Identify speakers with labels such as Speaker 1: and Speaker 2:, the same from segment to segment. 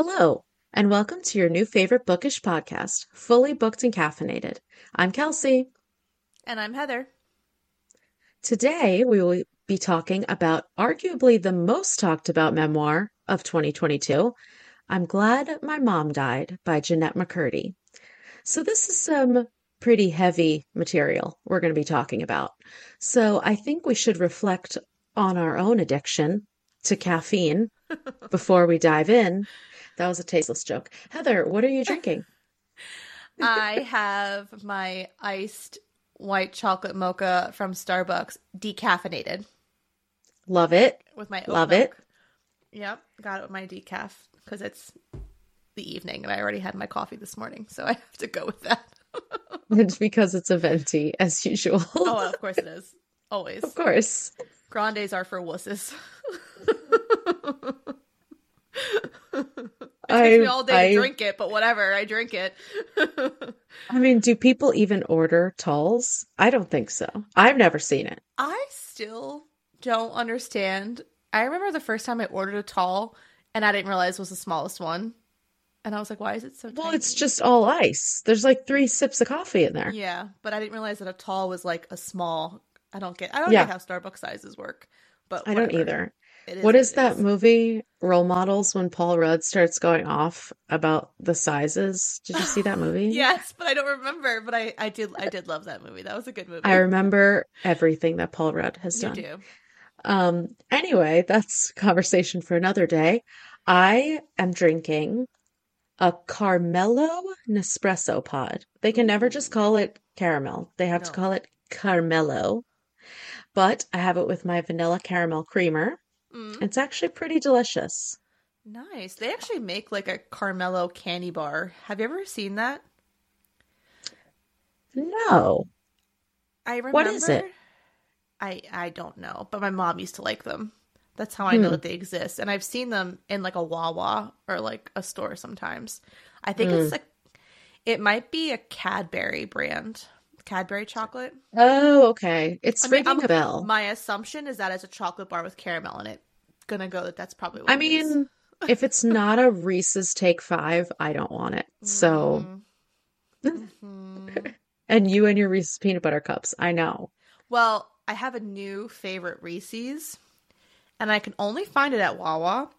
Speaker 1: Hello, and welcome to your new favorite bookish podcast, Fully Booked and Caffeinated. I'm Kelsey.
Speaker 2: And I'm Heather.
Speaker 1: Today, we will be talking about arguably the most talked about memoir of 2022 I'm Glad My Mom Died by Jennette McCurdy. So, this is some pretty heavy material we're going to be talking about. So, I think we should reflect on our own addiction to caffeine before we dive in. That was a tasteless joke. Heather, what are you drinking?
Speaker 2: I have my iced white chocolate mocha from Starbucks, decaffeinated.
Speaker 1: Love it.
Speaker 2: With my
Speaker 1: Love milk.
Speaker 2: it. Yep, got it with my decaf because it's the evening and I already had my coffee this morning, so I have to go with that.
Speaker 1: it's because it's a venti, as usual.
Speaker 2: oh, of course it is. Always.
Speaker 1: Of course.
Speaker 2: Grandes are for wusses. It takes I, me all day I, to drink it, but whatever, I drink it.
Speaker 1: I mean, do people even order talls? I don't think so. I've never seen it.
Speaker 2: I still don't understand. I remember the first time I ordered a tall and I didn't realize it was the smallest one. And I was like, why is it so
Speaker 1: Well,
Speaker 2: tiny?
Speaker 1: it's just all ice. There's like three sips of coffee in there.
Speaker 2: Yeah, but I didn't realize that a tall was like a small. I don't get I don't yeah. get how Starbucks sizes work. But
Speaker 1: whatever. I don't either. Is what is that is. movie Role Models when Paul Rudd starts going off about the sizes? Did you see that movie?
Speaker 2: yes, but I don't remember. But I, I did I did love that movie. That was a good movie.
Speaker 1: I remember everything that Paul Rudd has
Speaker 2: you
Speaker 1: done.
Speaker 2: Do.
Speaker 1: Um anyway, that's conversation for another day. I am drinking a Caramello Nespresso pod. They can never just call it caramel. They have no. to call it Caramello. But I have it with my vanilla caramel creamer Mm. It's actually pretty delicious.
Speaker 2: Nice. They actually make like a Caramello candy bar. Have you ever seen that?
Speaker 1: No.
Speaker 2: I remember.
Speaker 1: What is it?
Speaker 2: I I don't know, but my mom used to like them. That's how I know hmm. that they exist, and I've seen them in like a Wawa or like a store sometimes. I think mm. it's like it might be a Cadbury brand. Cadbury chocolate.
Speaker 1: Oh, okay. It's I mean, ringing a bell.
Speaker 2: My assumption is that it's a chocolate bar with caramel in it. Gonna go that that's probably what
Speaker 1: I mean, if it's not a Reese's Take Five, I don't want it. So, mm-hmm. and you and your Reese's peanut butter cups, I know.
Speaker 2: Well, I have a new favorite Reese's, and I can only find it at Wawa.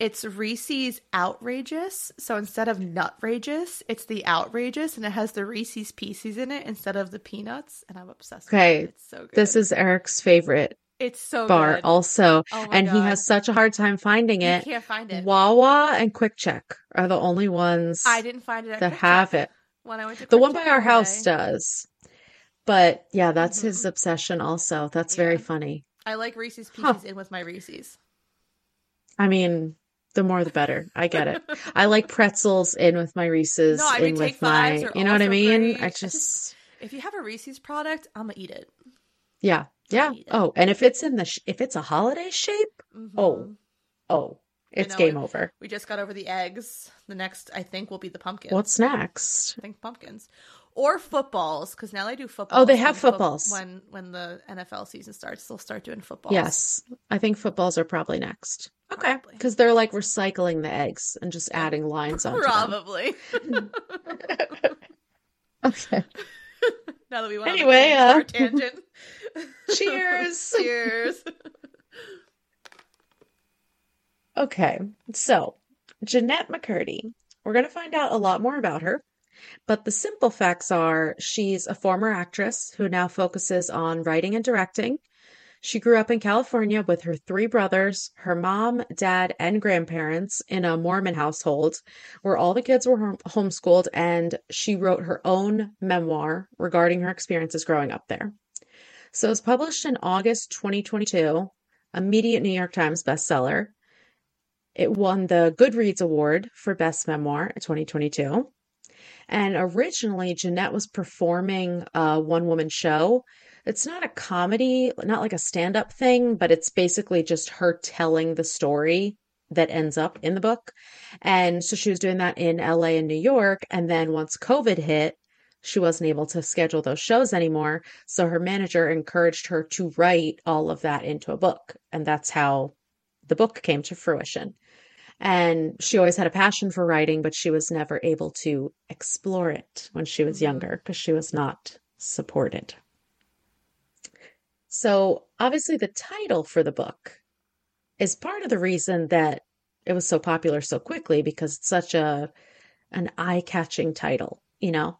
Speaker 2: It's Reese's Outrageous. So instead of Nutrageous, it's the Outrageous, and it has the Reese's Pieces in it instead of the peanuts. And I'm obsessed.
Speaker 1: Okay,
Speaker 2: it. it's so good.
Speaker 1: This is Eric's favorite.
Speaker 2: It's so
Speaker 1: bar
Speaker 2: good.
Speaker 1: also, oh and God. he has such a hard time finding it.
Speaker 2: You can't find it.
Speaker 1: Wawa and QuickChek are the only ones.
Speaker 2: I didn't find it
Speaker 1: that have it.
Speaker 2: When I went to
Speaker 1: the one by our house does, but yeah, that's mm-hmm. his obsession. Also, that's yeah. very funny.
Speaker 2: I like Reese's Pieces huh. in with my Reese's.
Speaker 1: I mean, the more the better. I get it. I like pretzels in with my Reese's.
Speaker 2: No, I mean,
Speaker 1: in
Speaker 2: with
Speaker 1: my, you know what I mean? I just... just,
Speaker 2: if you have a Reese's product, I'm gonna eat it.
Speaker 1: Yeah, yeah. It. Oh, and if it's in the sh- if it's a holiday shape, mm-hmm. oh, oh, it's game over.
Speaker 2: We just got over the eggs. The next, I think, will be the pumpkins.
Speaker 1: What's next?
Speaker 2: I think pumpkins or footballs because now they do football.
Speaker 1: Oh, they have footballs
Speaker 2: when when the NFL season starts. They'll start doing footballs.
Speaker 1: Yes, I think footballs are probably next. Okay, because they're like recycling the eggs and just adding lines on.
Speaker 2: Probably.
Speaker 1: okay.
Speaker 2: now that we went
Speaker 1: anyway,
Speaker 2: uh, tangent.
Speaker 1: cheers.
Speaker 2: cheers.
Speaker 1: okay, so Jennette McCurdy. We're going to find out a lot more about her. But the simple facts are she's a former actress who now focuses on writing and directing. She grew up in California with her three brothers, her mom, dad, and grandparents in a Mormon household where all the kids were homeschooled, and she wrote her own memoir regarding her experiences growing up there. So it was published in August 2022, immediate New York Times bestseller. It won the Goodreads Award for Best Memoir in 2022. And originally, Jennette was performing a one woman show. It's not a comedy, not like a stand up thing, but it's basically just her telling the story that ends up in the book. And so she was doing that in LA and New York. And then once COVID hit, she wasn't able to schedule those shows anymore. So her manager encouraged her to write all of that into a book. And that's how the book came to fruition. And she always had a passion for writing, but she was never able to explore it when she was
Speaker 2: Mm-hmm.
Speaker 1: younger because she was not supported. So, obviously, the title for the book is part of the reason that it was so popular so quickly because it's such a an eye-catching title, you know.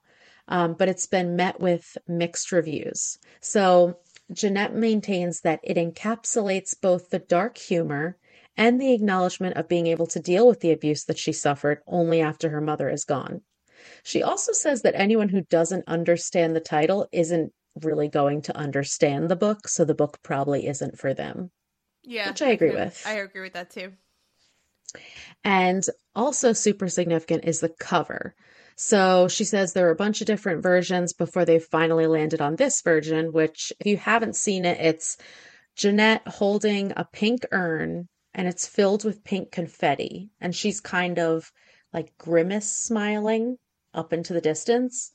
Speaker 1: Um, but it's been met with mixed reviews. So Jennette maintains that it encapsulates both the dark humor and the acknowledgement of being able to deal with the abuse that she suffered only after her mother is gone. She also says that anyone who doesn't understand the title isn't really going to understand the book, so the book probably isn't for them.
Speaker 2: Yeah.
Speaker 1: Which I agree
Speaker 2: could-
Speaker 1: with.
Speaker 2: I agree with that too.
Speaker 1: And also super significant is the cover. So she says there were a bunch of different versions before they finally landed on this version, which, if you haven't seen it, it's Jennette holding a pink urn and it's filled with pink confetti. And she's kind of like grimace smiling up into the distance.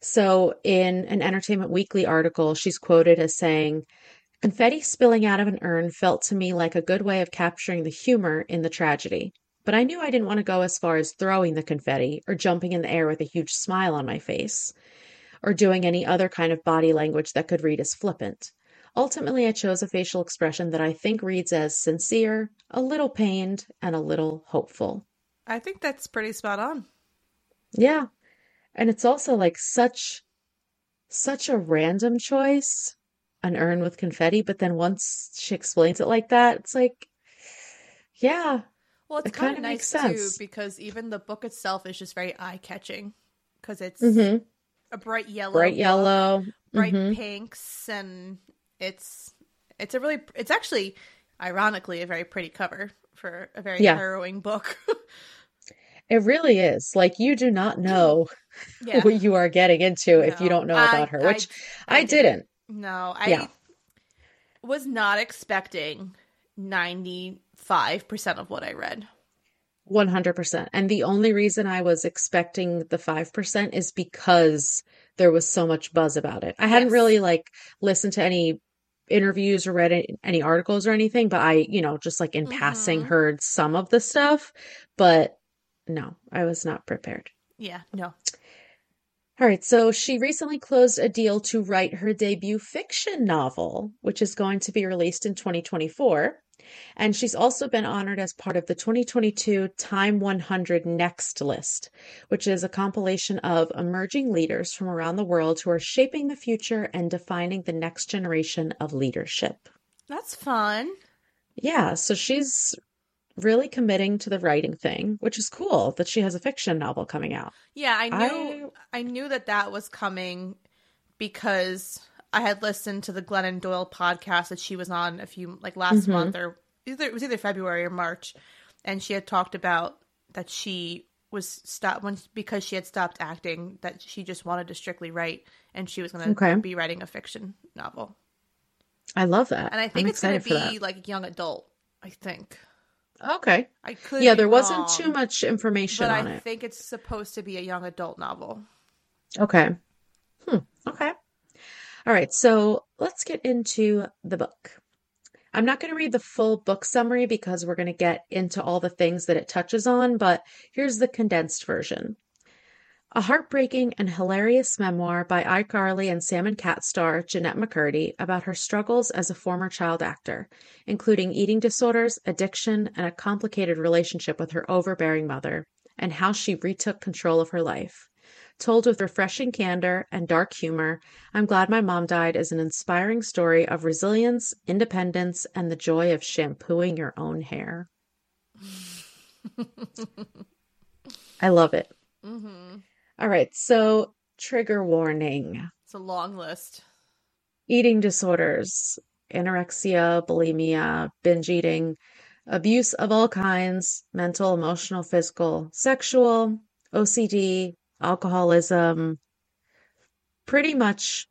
Speaker 1: So in an Entertainment Weekly article, she's quoted as saying, Confetti spilling out of an urn felt to me like a good way of capturing the humor in the tragedy. But I knew I didn't want to go as far as throwing the confetti or jumping in the air with a huge smile on my face or doing any other kind of body language that could read as flippant. Ultimately, I chose a facial expression that I think reads as sincere, a little pained, and a little hopeful.
Speaker 2: I think that's pretty spot on.
Speaker 1: Yeah. And it's also like such such a random choice, an urn with confetti, but then once she explains it like that, it's like yeah,
Speaker 2: Well, it's
Speaker 1: It
Speaker 2: kind of nice
Speaker 1: makes
Speaker 2: too
Speaker 1: sense.
Speaker 2: because even the book itself is just very eye catching because it's
Speaker 1: hmm
Speaker 2: a bright yellow,
Speaker 1: bright
Speaker 2: book,
Speaker 1: yellow.
Speaker 2: bright
Speaker 1: hmm
Speaker 2: pinks, and it's it's a really it's actually ironically a very pretty cover for a very
Speaker 1: Yeah.
Speaker 2: harrowing book.
Speaker 1: It really is. Like you do not know
Speaker 2: yeah,
Speaker 1: what you are getting into if you don't know
Speaker 2: I-
Speaker 1: about her, which I,
Speaker 2: I
Speaker 1: didn't.
Speaker 2: no, I
Speaker 1: Yeah.
Speaker 2: was not expecting ninety five percent of what I read.
Speaker 1: 100%. And the only reason I was expecting the 5% is because there was so much buzz about it. I hadn't really like listened to any interviews or read any, any articles or anything, but I, you know, just like in passing
Speaker 2: Mhm.
Speaker 1: heard some of the stuff, but no, I was not prepared.
Speaker 2: Yeah, no,
Speaker 1: All right, so she recently closed a deal to write her debut fiction novel, which is going to be released in 2024. And she's also been honored as part of the 2022 Time 100 Next list, which is a compilation of emerging leaders from around the world who are shaping the future and defining the next generation of leadership.
Speaker 2: that's fun.
Speaker 1: Yeah, so she's really committing to the writing thing, which is cool that she has a fiction novel coming out.
Speaker 2: Yeah, I knew I, knew that that was coming because I had listened to the Glennon Doyle podcast that she was on a few like last
Speaker 1: Mhm.
Speaker 2: month or either it was either February or March, and she had talked about that she was stopped when because she had stopped acting that she just wanted to strictly write and she was going to
Speaker 1: Okay.
Speaker 2: be writing a fiction novel.
Speaker 1: I love that.
Speaker 2: And I think
Speaker 1: I'm
Speaker 2: it's going to be like a young adult. I think.
Speaker 1: Okay.
Speaker 2: I could.
Speaker 1: Yeah, there wasn't too much information
Speaker 2: but
Speaker 1: on
Speaker 2: I
Speaker 1: it.
Speaker 2: think it's supposed to be a young adult novel.
Speaker 1: Okay. Hmm. Okay. All right. So let's get into the book. I'm not going to read the full book summary because we're going to get into all the things that it touches on, but here's the condensed version. A heartbreaking and hilarious memoir by iCarly and Sam & Cat star Jennette McCurdy about her struggles as a former child actor, including eating disorders, addiction, and a complicated relationship with her overbearing mother, and how she retook control of her life. Told with refreshing candor and dark humor, I'm Glad My Mom Died is an inspiring story of resilience, independence, and the joy of shampooing your own hair. I love it.
Speaker 2: hmm
Speaker 1: All right, so trigger warning
Speaker 2: It's a long list.
Speaker 1: eating disorders, anorexia, bulimia, binge eating, abuse of all kinds mental, emotional, physical, sexual, OCD, alcoholism, pretty much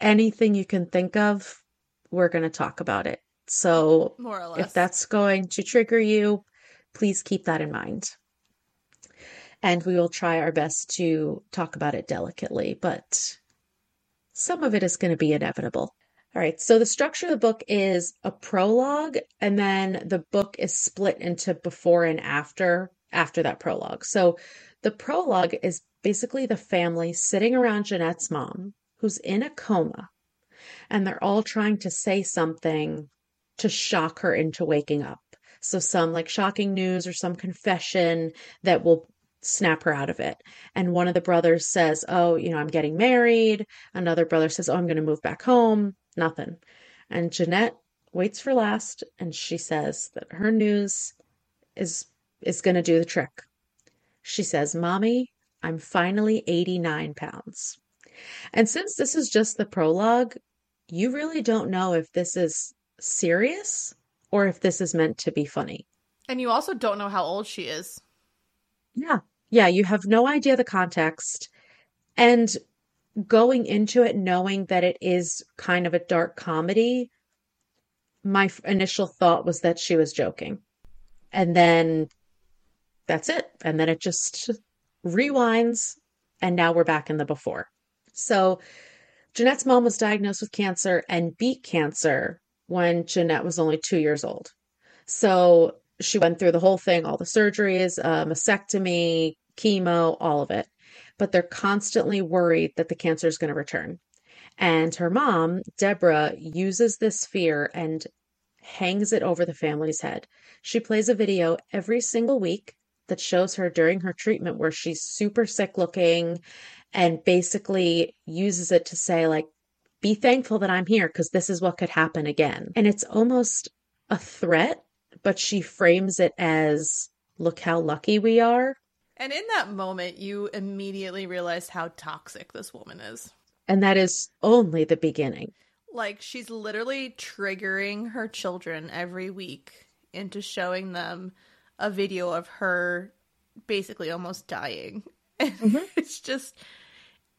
Speaker 1: anything you can think of, we're going to talk about it. So
Speaker 2: More or less.
Speaker 1: if that's going to trigger you, please keep that in mind. And we will try our best to talk about it delicately, but some of it is going to be inevitable. All right, so the structure of the book is a prologue, and then the book is split into before and after after that prologue. So the prologue is basically the family sitting around Jennette's mom, who's in a coma, and they're all trying to say something to shock her into waking up. So some like shocking news or some confession that will snap her out of it. And one of the brothers says, Oh, you know, I'm getting married. Another brother says, Oh, I'm going to move back home. Nothing. And Jennette waits for last and she says that her news is is going to do the trick. She says, "Mommy, I'm finally 89 pounds." And since this is just the prologue, you really don't know if this is serious or if this is meant to be funny.
Speaker 2: And you also don't know how old she is.
Speaker 1: Yeah. Yeah, you have no idea the context. And going into it knowing that it is kind of a dark comedy, my f- initial thought was that she was joking. And then that's it. And then it just rewinds, and now we're back in the before. So, Jennette's mom was diagnosed with cancer and beat cancer when Jennette was only two years old. So, she went through the whole thing all the surgeries, uh, mastectomy, chemo, all of it. But they're constantly worried that the cancer is going to return. And her mom, Deborah, uses this fear and hangs it over the family's head. She plays a video every single week that shows her during her treatment where she's super sick looking and basically uses it to say, like, be thankful that I'm here because this is what could happen again. And it's almost a threat, but she frames it as, look how lucky we are.
Speaker 2: And in that moment, you immediately realize how toxic this woman is.
Speaker 1: And that is only the beginning.
Speaker 2: Like, she's literally triggering her children every week into showing them a video of her basically almost dying. Mm-hmm. it's just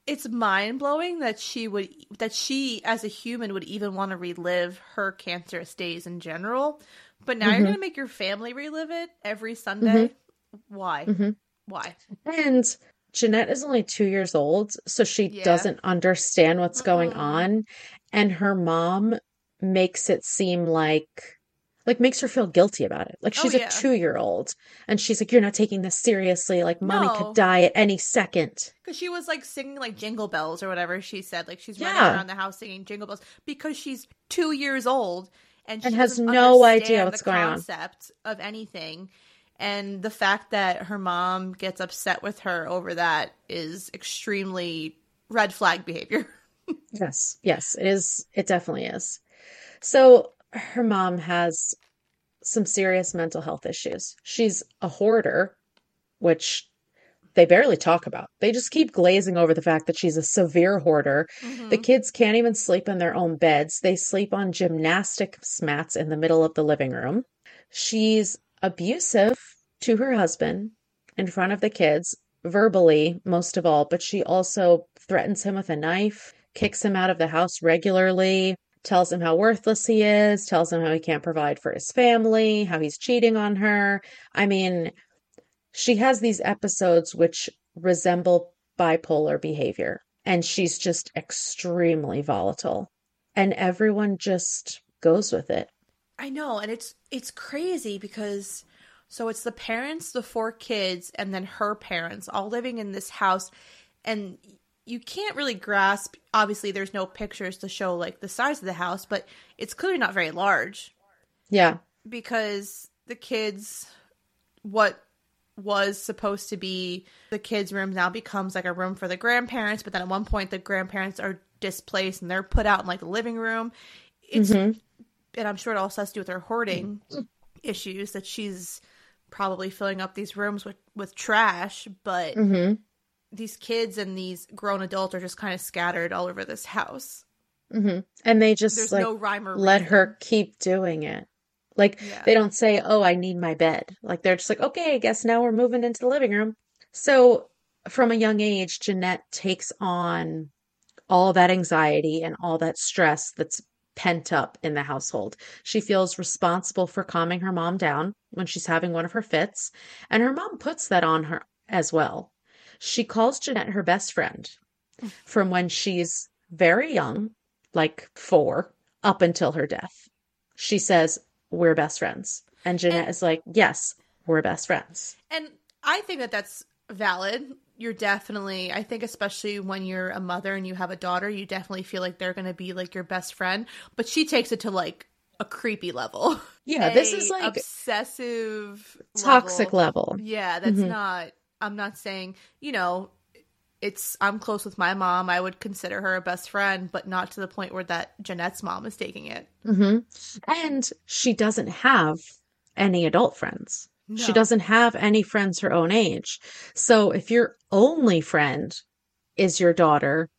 Speaker 2: it's mind blowing that she would that she as a human would even want to relive her cancerous days in general. But now mm-hmm. you're gonna make your family relive it every Sunday. Mm-hmm. Why?
Speaker 1: Mm-hmm.
Speaker 2: Why?
Speaker 1: And Jennette is only two years old, so she yeah. doesn't understand what's going on. And her mom makes it seem like like makes her feel guilty about it. Like oh, she's oh, yeah. a two year old and she's like, You're not taking this seriously. Like mommy no. could die at any second.
Speaker 2: Because she was like singing like jingle bells or whatever she said. Like she's running yeah. around the house singing jingle bells because she's two years old and,
Speaker 1: and has no idea what's going on.
Speaker 2: Concept of anything. And the fact that her mom gets upset with her over that is extremely red flag behavior.
Speaker 1: yes, yes, it is. It definitely is. So her mom has some serious mental health issues. She's a hoarder, which they barely talk about. They just keep glazing over the fact that she's a severe hoarder. Mm-hmm. The kids can't even sleep in their own beds. They sleep on gymnastics mats in the middle of the living room. She's abusive to her husband in front of the kids, verbally, most of all, but she also threatens him with a knife, kicks him out of the house regularly, tells him how worthless he is, tells him how he can't provide for his family, how he's cheating on her. I mean, she has these episodes which resemble bipolar behavior, and she's just extremely volatile. And everyone just goes with it.
Speaker 2: I know, and it's it's crazy because so it's the parents, the four kids, and then her parents all living in this house and you can't really grasp obviously there's no pictures to show like the size of the house but it's clearly not very large.
Speaker 1: Yeah.
Speaker 2: Because the kids what was supposed to be the kids room now becomes like a room for the grandparents but then at one point the grandparents are displaced and they're put out in like the living room. It's mm-hmm. and i'm sure it also has to do with her hoarding issues that she's probably filling up these rooms with with trash but mm-hmm these kids and these grown adults are just kind of scattered all over this house.
Speaker 1: Mm-hmm. And they just There's like no rhyme or let her keep doing it. Like yeah. they don't say, "Oh, I need my bed." Like they're just like, "Okay, I guess now we're moving into the living room." So from a young age, Jennette takes on all that anxiety and all that stress that's pent up in the household. She feels responsible for calming her mom down when she's having one of her fits, and her mom puts that on her as well. She calls Jennette her best friend from when she's very young, like four, up until her death. She says, We're best friends. And Jennette
Speaker 2: And-
Speaker 1: is like, Yes, we're best friends.
Speaker 2: And I think that that's valid. You're definitely, I think, especially when you're a mother and you have a daughter, you definitely feel like they're going to be like your best friend. But she takes it to like a creepy level.
Speaker 1: Yeah, this is like
Speaker 2: obsessive,
Speaker 1: toxic
Speaker 2: level.
Speaker 1: level.
Speaker 2: Yeah, that's
Speaker 1: Mhm.
Speaker 2: not. I'm not saying you know. It's I'm close with my mom. I would consider her a best friend, but not to the point where that Jennette's mom is taking it.
Speaker 1: hmm And she doesn't have any adult friends. She doesn't have any friends her own age. So if your only friend is your daughter,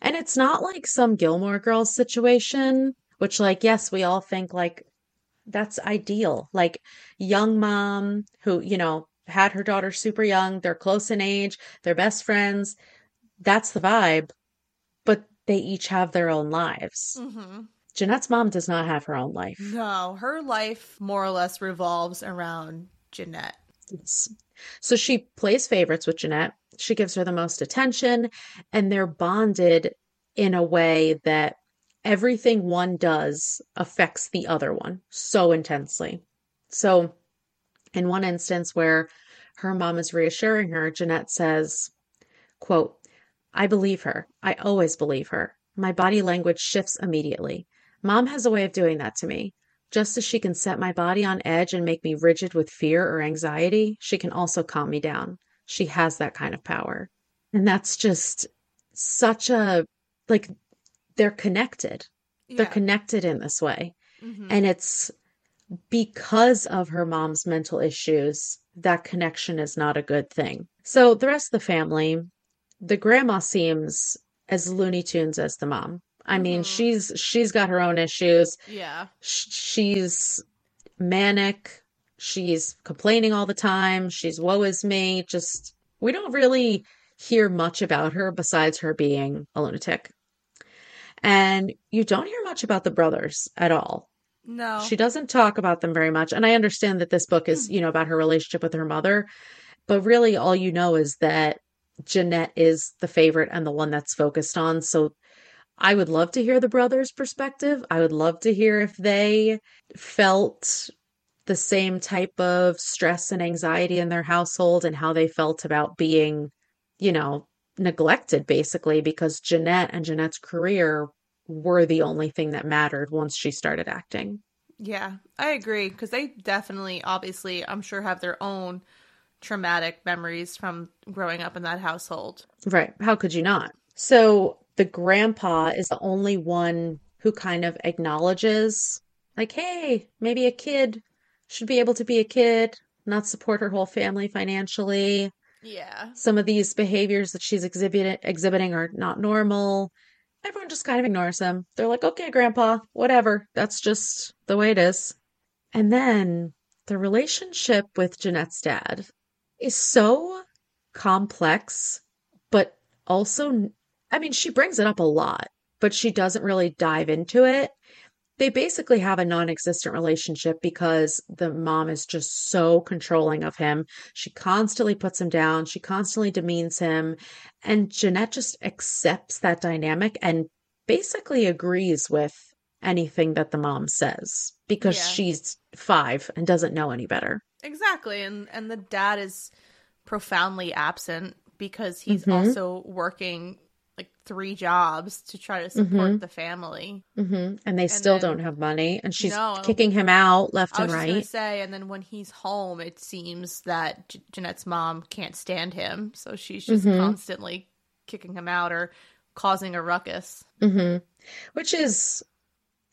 Speaker 1: and it's not like some Gilmore Girls situation, which, like, yes, we all think like that's ideal. Like, young mom who, you know, had her daughter super young, they're close in age, they're best friends. That's the vibe. But they each have their own lives.
Speaker 2: hmm
Speaker 1: Jennette's mom does not have her own life.
Speaker 2: No, her life more or less revolves around Jennette.
Speaker 1: Yes. So she plays favorites with Jennette. She gives her the most attention, and they're bonded in a way that everything one does affects the other one so intensely. So, in one instance where her mom is reassuring her, Jennette says, quote, I believe her. I always believe her. My body language shifts immediately. Mom has a way of doing that to me. Just as she can set my body on edge and make me rigid with fear or anxiety, she can also calm me down. She has that kind of power. And that's just such a, like, they're connected. They're connected in this way.
Speaker 2: Mhm.
Speaker 1: And it's because of her mom's mental issues, that connection is not a good thing. So the rest of the family, the grandma seems as Looney Tunes as the mom. I mean,
Speaker 2: Mhm.
Speaker 1: she's she's got her own issues.
Speaker 2: yeah.
Speaker 1: She's manic. She's complaining all the time. She's woe is me. Just we don't really hear much about her besides her being a lunatic. And you don't hear much about the brothers at all.
Speaker 2: No.
Speaker 1: She doesn't talk about them very much. And I understand that this book is, hmm. you know, about her relationship with her mother, but really all you know is that Jennette is the favorite and the one that's focused on. So I would love to hear the brothers' perspective. I would love to hear if they felt the same type of stress and anxiety in their household and how they felt about being, you know, neglected basically because Jennette and Jennette's career were the only thing that mattered once she started acting.
Speaker 2: Yeah, I agree because they definitely, obviously, I'm sure have their own traumatic memories from growing up in that household.
Speaker 1: Right. How could you not? So the grandpa is the only one who kind of acknowledges, like, hey, maybe a kid should be able to be a kid, not support her whole family financially.
Speaker 2: Yeah.
Speaker 1: Some of these behaviors that she's exhibiting exhibiting are not normal. Everyone just kind of ignores them. They're like, okay, grandpa, whatever. That's just the way it is. And then the relationship with Jennette's dad is so complex, but also, I mean, she brings it up a lot, but she doesn't really dive into it. They basically have a non-existent relationship because the mom is just so controlling of him. She constantly puts him down, she constantly demeans him, and Jennette just accepts that dynamic and basically agrees with anything that the mom says because
Speaker 2: Yeah.
Speaker 1: she's five and doesn't know any better.
Speaker 2: Exactly. And and the dad is profoundly absent because he's
Speaker 1: Mhm.
Speaker 2: also working like three jobs to try to support
Speaker 1: Mhm.
Speaker 2: the family.
Speaker 1: hmm And they still
Speaker 2: then-
Speaker 1: don't have money, and she's
Speaker 2: No.
Speaker 1: kicking him out left and right.
Speaker 2: say, and then when he's home, it seems that J- Jennette's mom can't stand him, so she's just
Speaker 1: Mhm.
Speaker 2: constantly kicking him out or causing a ruckus.
Speaker 1: hmm Which is,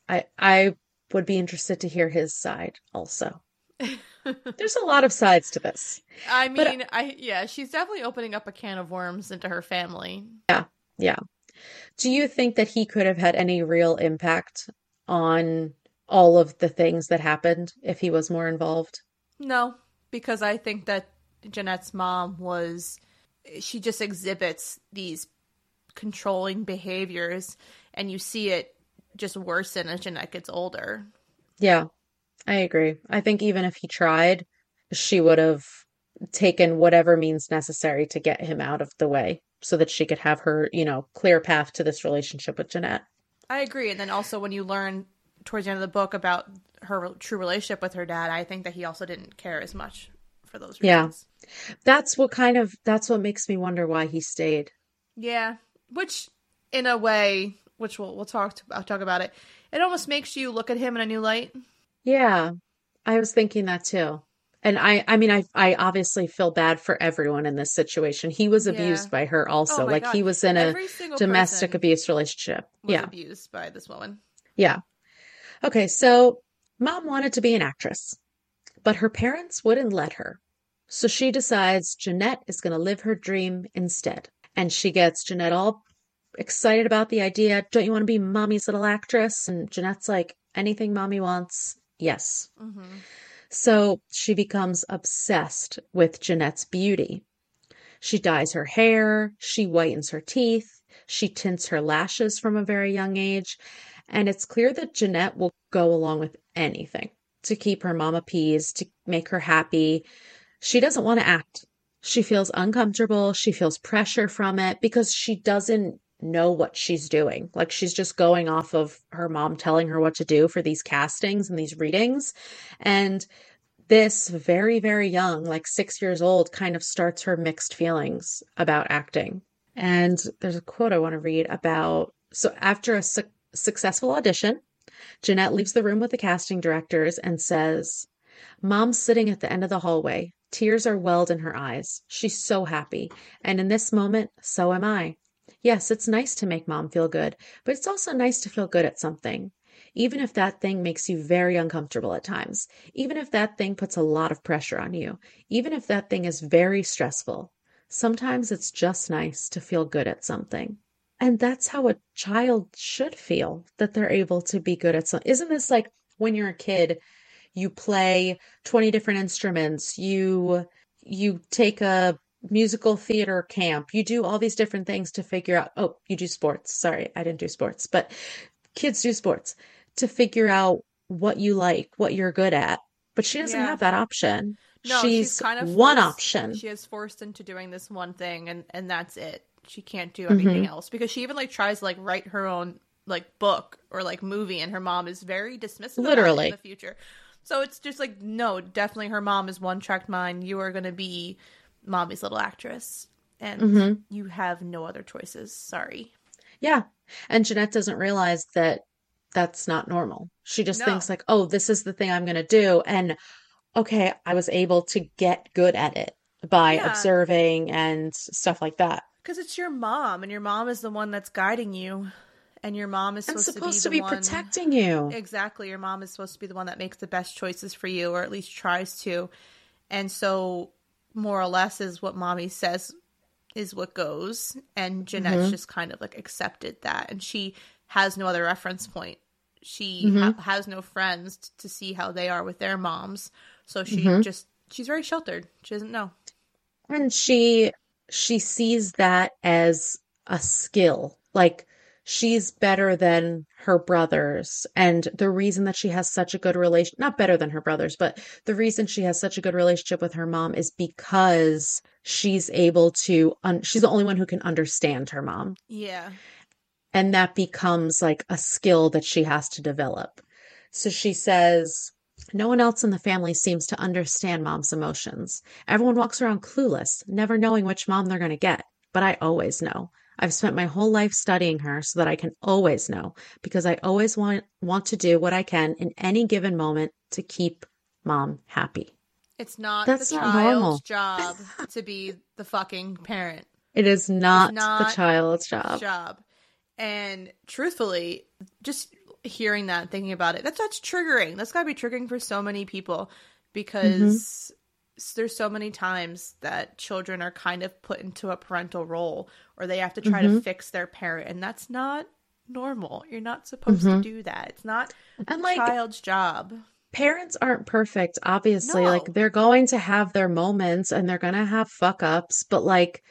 Speaker 1: I I would be interested to hear his side also. There's a lot of sides to this.
Speaker 2: I
Speaker 1: But-
Speaker 2: mean, I yeah, she's definitely opening up a can of worms into her family.
Speaker 1: Yeah. Do you think that he could have had any real impact on all of the things that happened if he was more involved?
Speaker 2: No, because I think that Jennette's mom was she just exhibits these controlling behaviors and you see it just worsen as Jennette gets older.
Speaker 1: Yeah, I agree. I think even if he tried, she would have taken whatever means necessary to get him out of the way so that she could have her, you know, clear path to this relationship with Jennette.
Speaker 2: I agree. And then also when you learn towards the end of the book about her true relationship with her dad, I think that he also didn't care as much for those reasons. Yeah.
Speaker 1: That's what kind of that's what makes me wonder why he stayed.
Speaker 2: Yeah, which in a way, which we'll we'll talk to, I'll talk about it. It almost makes you look at him in a new light.
Speaker 1: Yeah, I was thinking that too. And I I mean I I obviously feel bad for everyone in this situation. He was
Speaker 2: Yeah.
Speaker 1: abused by her
Speaker 2: Oh
Speaker 1: also.
Speaker 2: my
Speaker 1: Like
Speaker 2: god,
Speaker 1: he was in a domestic abuse relationship.
Speaker 2: was
Speaker 1: Yeah.
Speaker 2: abused by this woman.
Speaker 1: Yeah. Okay, so mom wanted to be an actress, but her parents wouldn't let her. So she decides Jennette is going to live her dream instead. And she gets Jennette all excited about the idea. Don't you want to be mommy's little actress? And Jennette's like, anything mommy wants, yes.
Speaker 2: hmm
Speaker 1: So she becomes obsessed with Jennette's beauty. She dyes her hair, she whitens her teeth, she tints her lashes from a very young age, and it's clear that Jennette will go along with anything to keep her mom appeased, to make her happy. She doesn't want to act. She feels uncomfortable, she feels pressure from it because she doesn't know what she's doing. Like she's just going off of her mom telling her what to do for these castings and these readings. And this very, very young, like six years old, kind of starts her mixed feelings about acting. And there's a quote I want to read about so after a su- successful audition, Jennette leaves the room with the casting directors and says, Mom's sitting at the end of the hallway. Tears are welled in her eyes. She's so happy. And in this moment, so am I. Yes, it's nice to make mom feel good, but it's also nice to feel good at something. Even if that thing makes you very uncomfortable at times, even if that thing puts a lot of pressure on you, even if that thing is very stressful, sometimes it's just nice to feel good at something. And that's how a child should feel that they're able to be good at something. Isn't this like when you're a kid, you play 20 different instruments, you you take a musical theater camp, you do all these different things to figure out, oh, you do sports. Sorry, I didn't do sports, but kids do sports to figure out what you like, what you're good at. But she doesn't
Speaker 2: Yeah.
Speaker 1: have that option.
Speaker 2: No,
Speaker 1: she's,
Speaker 2: she's kind of
Speaker 1: one option.
Speaker 2: She is forced into doing this one thing, and and that's it. She can't do
Speaker 1: Mm-hmm.
Speaker 2: anything else because she even like tries to like write her own like book or like movie, and her mom is very dismissive.
Speaker 1: Literally.
Speaker 2: in the future. So it's just like no, definitely her mom is one track mind. You are going to be mommy's little actress, and
Speaker 1: Mhm.
Speaker 2: you have no other choices. Sorry.
Speaker 1: Yeah. And Jennette doesn't realize that that's not normal. She just
Speaker 2: No.
Speaker 1: thinks like, oh, this is the thing I'm going to do. And okay, I was able to get good at it by
Speaker 2: Yeah.
Speaker 1: observing and stuff like that.
Speaker 2: Because it's your mom, and your mom is the one that's guiding you, and your mom is
Speaker 1: And
Speaker 2: supposed,
Speaker 1: supposed
Speaker 2: to
Speaker 1: to
Speaker 2: be
Speaker 1: be
Speaker 2: one.
Speaker 1: protecting you.
Speaker 2: Exactly. Your mom is supposed to be the one that makes the best choices for you, or at least tries to. And so, more or less, is what mommy says is what goes. And Jennette's
Speaker 1: Mm-hmm.
Speaker 2: just kind of like accepted that. And she has no other reference point. She
Speaker 1: Mm-hmm.
Speaker 2: ha- has no friends t- to see how they are with their moms. So she
Speaker 1: Mm-hmm.
Speaker 2: just, she's very sheltered. She doesn't know.
Speaker 1: And she she sees that as a skill. Like she's better than her brothers. And the reason that she has such a good relation, not better than her brothers, but the reason she has such a good relationship with her mom is because she's able to, un- she's the only one who can understand her mom.
Speaker 2: Yeah.
Speaker 1: And that becomes like a skill that she has to develop. So she says, no one else in the family seems to understand mom's emotions. Everyone walks around clueless, never knowing which mom they're going to get. But I always know. I've spent my whole life studying her so that I can always know because I always want want to do what I can in any given moment to keep mom happy.
Speaker 2: It's not
Speaker 1: That's
Speaker 2: the
Speaker 1: not normal.
Speaker 2: job to be the fucking parent.
Speaker 1: It is not, the child's job.
Speaker 2: job. And truthfully, just hearing that, thinking about it, that's that's triggering. That's got to be triggering for so many people mm-hmm. because s- there's so many times that children are kind of put into a parental role or they have to try to mm-hmm. fix their parent, and that's not normal. You're not supposed to mm-hmm. do that. It's not
Speaker 1: And
Speaker 2: a
Speaker 1: like
Speaker 2: child's job.
Speaker 1: parents aren't perfect, obviously.
Speaker 2: No.
Speaker 1: Like they're going to have their moments and they're going to have fuck ups, but like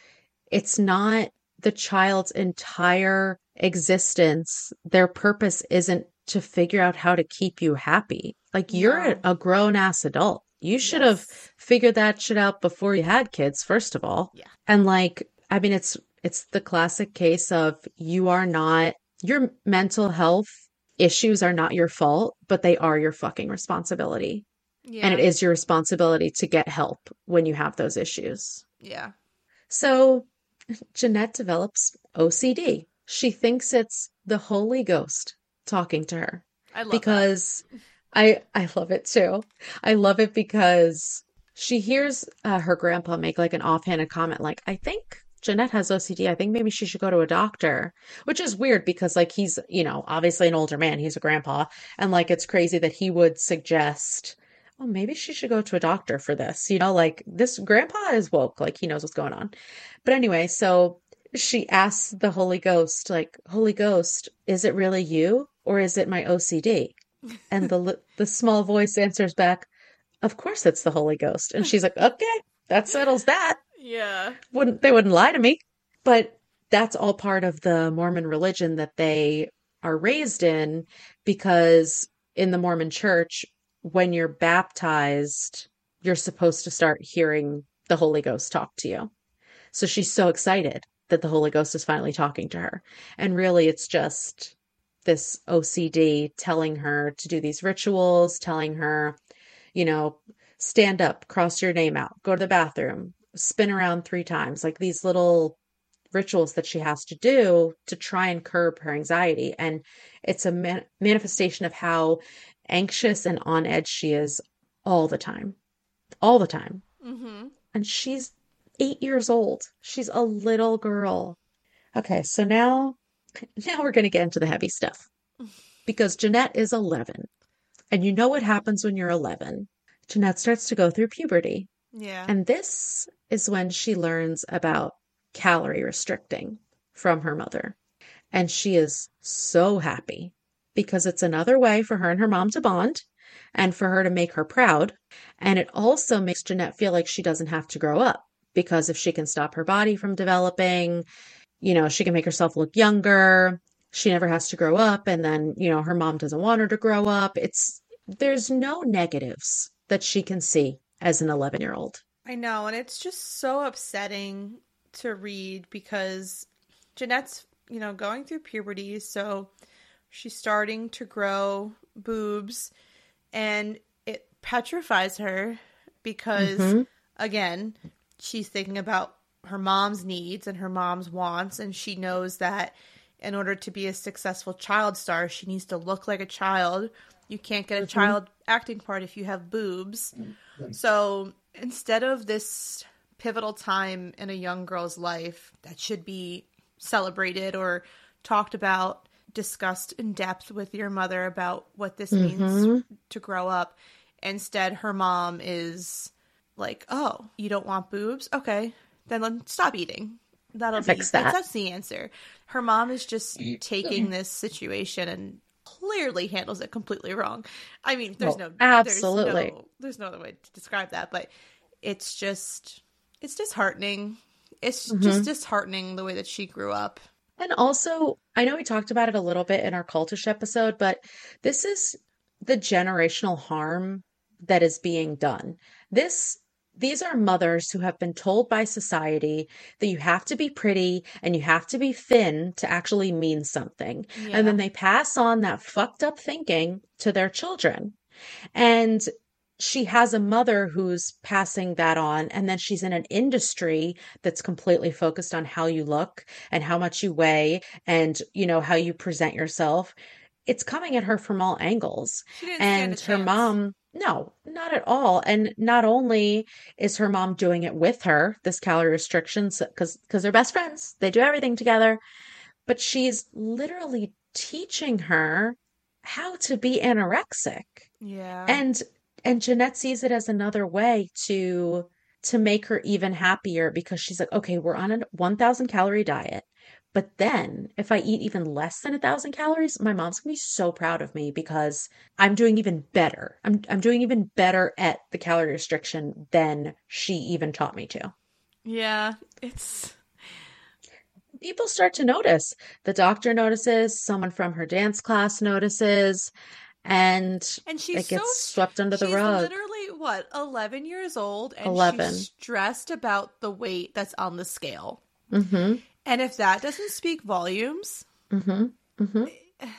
Speaker 1: it's not the child's entire existence. Their purpose isn't to figure out how to keep you happy. Like you're
Speaker 2: No.
Speaker 1: a grown ass adult. You should have figured that shit out before you had kids, first of all.
Speaker 2: Yeah.
Speaker 1: And like, I mean, it's it's the classic case of you are not your mental health issues are not your fault, but they are your fucking responsibility.
Speaker 2: Yeah.
Speaker 1: And it is your responsibility to get help when you have those issues.
Speaker 2: Yeah.
Speaker 1: So Jennette develops OCD. She thinks it's the Holy Ghost talking to her
Speaker 2: I love
Speaker 1: because I I love it too. I love it because she hears uh, her grandpa make like an offhanded comment like I think Jennette has OCD. I think maybe she should go to a doctor, which is weird because like he's, you know, obviously an older man, he's a grandpa, and like it's crazy that he would suggest oh, maybe she should go to a doctor for this. You know, like this grandpa is woke, like he knows what's going on. But anyway, so she asks the Holy Ghost, like, Holy Ghost, is it really you or is it my OCD? And the the small voice answers back, Of course it's the Holy Ghost. And she's like, Okay, that settles that.
Speaker 2: Yeah.
Speaker 1: Wouldn't they wouldn't lie to me. But that's all part of the Mormon religion that they are raised in because in the Mormon church, when you're baptized, you're supposed to start hearing the Holy Ghost talk to you. So she's so excited that the Holy Ghost is finally talking to her. And really, it's just this OCD telling her to do these rituals, telling her, you know, stand up, cross your name out, go to the bathroom, spin around three times, like these little rituals that she has to do to try and curb her anxiety. And it's a man- manifestation of how anxious and on edge she is all the time. All the time.
Speaker 2: Mm-hmm.
Speaker 1: And she's eight years old. She's a little girl. Okay, so now now we're gonna get into the heavy stuff. Because Jennette is 11. And you know what happens when you're 11. Jennette starts to go through puberty.
Speaker 2: Yeah.
Speaker 1: And this is when she learns about calorie restricting from her mother. And she is so happy because it's another way for her and her mom to bond and for her to make her proud. And it also makes Jeanette feel like she doesn't have to grow up because if she can stop her body from developing, you know, she can make herself look younger. She never has to grow up. And then, you know, her mom doesn't want her to grow up. It's, there's no negatives that she can see as an 11 year old.
Speaker 2: I know, and it's just so upsetting to read because Jennette's, you know, going through puberty, so she's starting to grow boobs and it petrifies her because
Speaker 1: Mhm.
Speaker 2: again, she's thinking about her mom's needs and her mom's wants and she knows that in order to be a successful child star, she needs to look like a child. You can't get a mm-hmm. child acting part if you have boobs. Mm-hmm. So instead of this pivotal time in a young girl's life that should be celebrated or talked about, discussed in depth with your mother about what this mm-hmm. means to grow up, instead her mom is like, "Oh, you don't want boobs? Okay, then stop eating." That'll be
Speaker 1: Fix that.
Speaker 2: That's, that's the answer. Her mom is just taking this situation and clearly handles it completely wrong. I mean, there's
Speaker 1: Well,
Speaker 2: no
Speaker 1: absolutely.
Speaker 2: There's no, there's no other way to describe that, but it's just it's disheartening. It's
Speaker 1: Mm-hmm.
Speaker 2: just disheartening the way that she grew up.
Speaker 1: And also, I know we talked about it a little bit in our cultish episode, but this is the generational harm that is being done. This these are mothers who have been told by society that you have to be pretty and you have to be thin to actually mean something. And then they pass on that fucked up thinking to their children. And she has a mother who's passing that on and then she's in an industry that's completely focused on how you look and how much you weigh and you know how you present yourself it's coming at her from all angles and her
Speaker 2: chance.
Speaker 1: mom no not at all and not only is her mom doing it with her this calorie restrictions because because they're best friends they do everything together but she's literally teaching her how to be anorexic
Speaker 2: Yeah.
Speaker 1: and and Jennette sees it as another way to to make her even happier because she's like, okay, we're on a 1000 calorie diet. But then if I eat even less than a thousand calories, my mom's gonna be so proud of me because I'm doing even better. I'm I'm doing even better at the calorie restriction than she even taught me to.
Speaker 2: yeah, it's
Speaker 1: People start to notice. The doctor notices, someone from her dance class notices, and
Speaker 2: and she's
Speaker 1: it gets
Speaker 2: so
Speaker 1: swept under the
Speaker 2: she's
Speaker 1: rug.
Speaker 2: literally what 11 years old and
Speaker 1: 11.
Speaker 2: she's stressed about the weight that's on the scale.
Speaker 1: Mm-hmm.
Speaker 2: And if that doesn't speak volumes,
Speaker 1: Mm-hmm. Mm-hmm.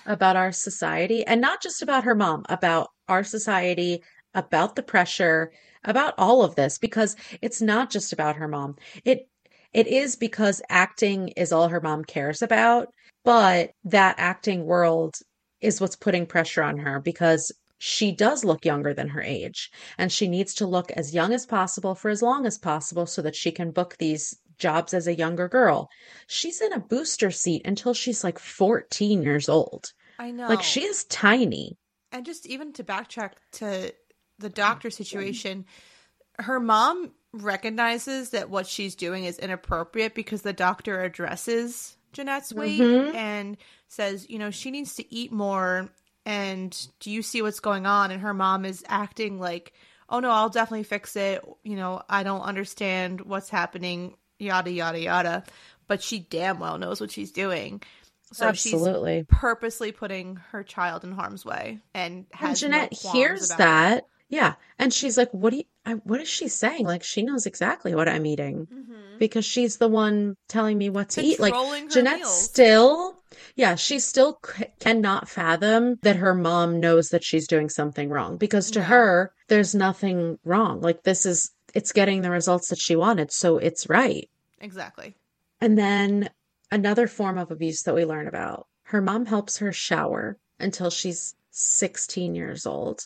Speaker 1: about our society, and not just about her mom, about our society, about the pressure, about all of this, because it's not just about her mom. It it is because acting is all her mom cares about, but that acting world is what's putting pressure on her because she does look younger than her age and she needs to look as young as possible for as long as possible so that she can book these jobs as a younger girl. She's in a booster seat until she's like 14 years old.
Speaker 2: I know.
Speaker 1: Like she is tiny.
Speaker 2: And just even to backtrack to the doctor situation, her mom recognizes that what she's doing is inappropriate because the doctor addresses Jennette's weight
Speaker 1: Mhm.
Speaker 2: and says, you know, she needs to eat more. And do you see what's going on? And her mom is acting like, oh no, I'll definitely fix it. You know, I don't understand what's happening, yada, yada, yada. But she damn well knows what she's doing. So she's
Speaker 1: Absolutely.
Speaker 2: purposely putting her child in harm's way and
Speaker 1: And Jennette
Speaker 2: no
Speaker 1: hears
Speaker 2: about it.
Speaker 1: that. Yeah. And she's like, what do you, I, what is she saying? Like, she knows exactly what I'm eating
Speaker 2: Mhm.
Speaker 1: because she's the one telling me what to eat. Like, Jennette
Speaker 2: meals.
Speaker 1: still, yeah, she still c- cannot fathom that her mom knows that she's doing something wrong because to
Speaker 2: No.
Speaker 1: her, there's nothing wrong. Like, this is, it's getting the results that she wanted. So it's right.
Speaker 2: Exactly.
Speaker 1: And then another form of abuse that we learn about her mom helps her shower until she's 16 years old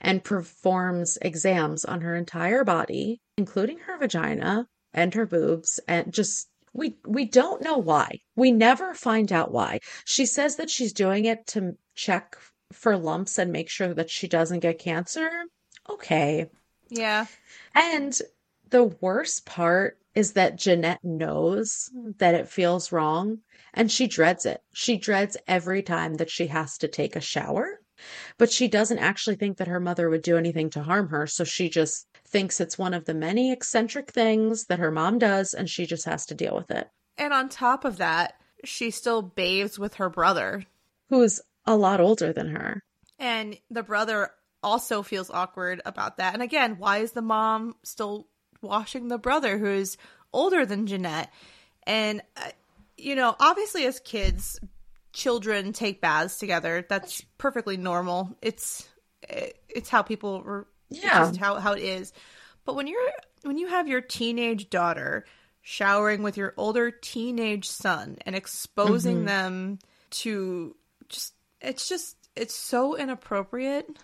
Speaker 1: and performs exams on her entire body, including her vagina and her boobs, and just we we don't know why. We never find out why. She says that she's doing it to check for lumps and make sure that she doesn't get cancer. Okay.
Speaker 2: Yeah.
Speaker 1: And the worst part is that Jennette knows that it feels wrong and she dreads it. She dreads every time that she has to take a shower, but she doesn't actually think that her mother would do anything to harm her. So she just thinks it's one of the many eccentric things that her mom does and she just has to deal with it.
Speaker 2: And on top of that, she still bathes with her brother.
Speaker 1: Who's a lot older than her.
Speaker 2: And the brother also feels awkward about that. And again, why is the mom still washing the brother who's older than Jennette? And, uh, you know, obviously as kids, children take baths together. That's perfectly normal. It's it's how people
Speaker 1: Yeah.
Speaker 2: just how, how it is. But when you're when you have your teenage daughter showering with your older teenage son and exposing
Speaker 1: Mhm.
Speaker 2: them to just it's just it's so inappropriate.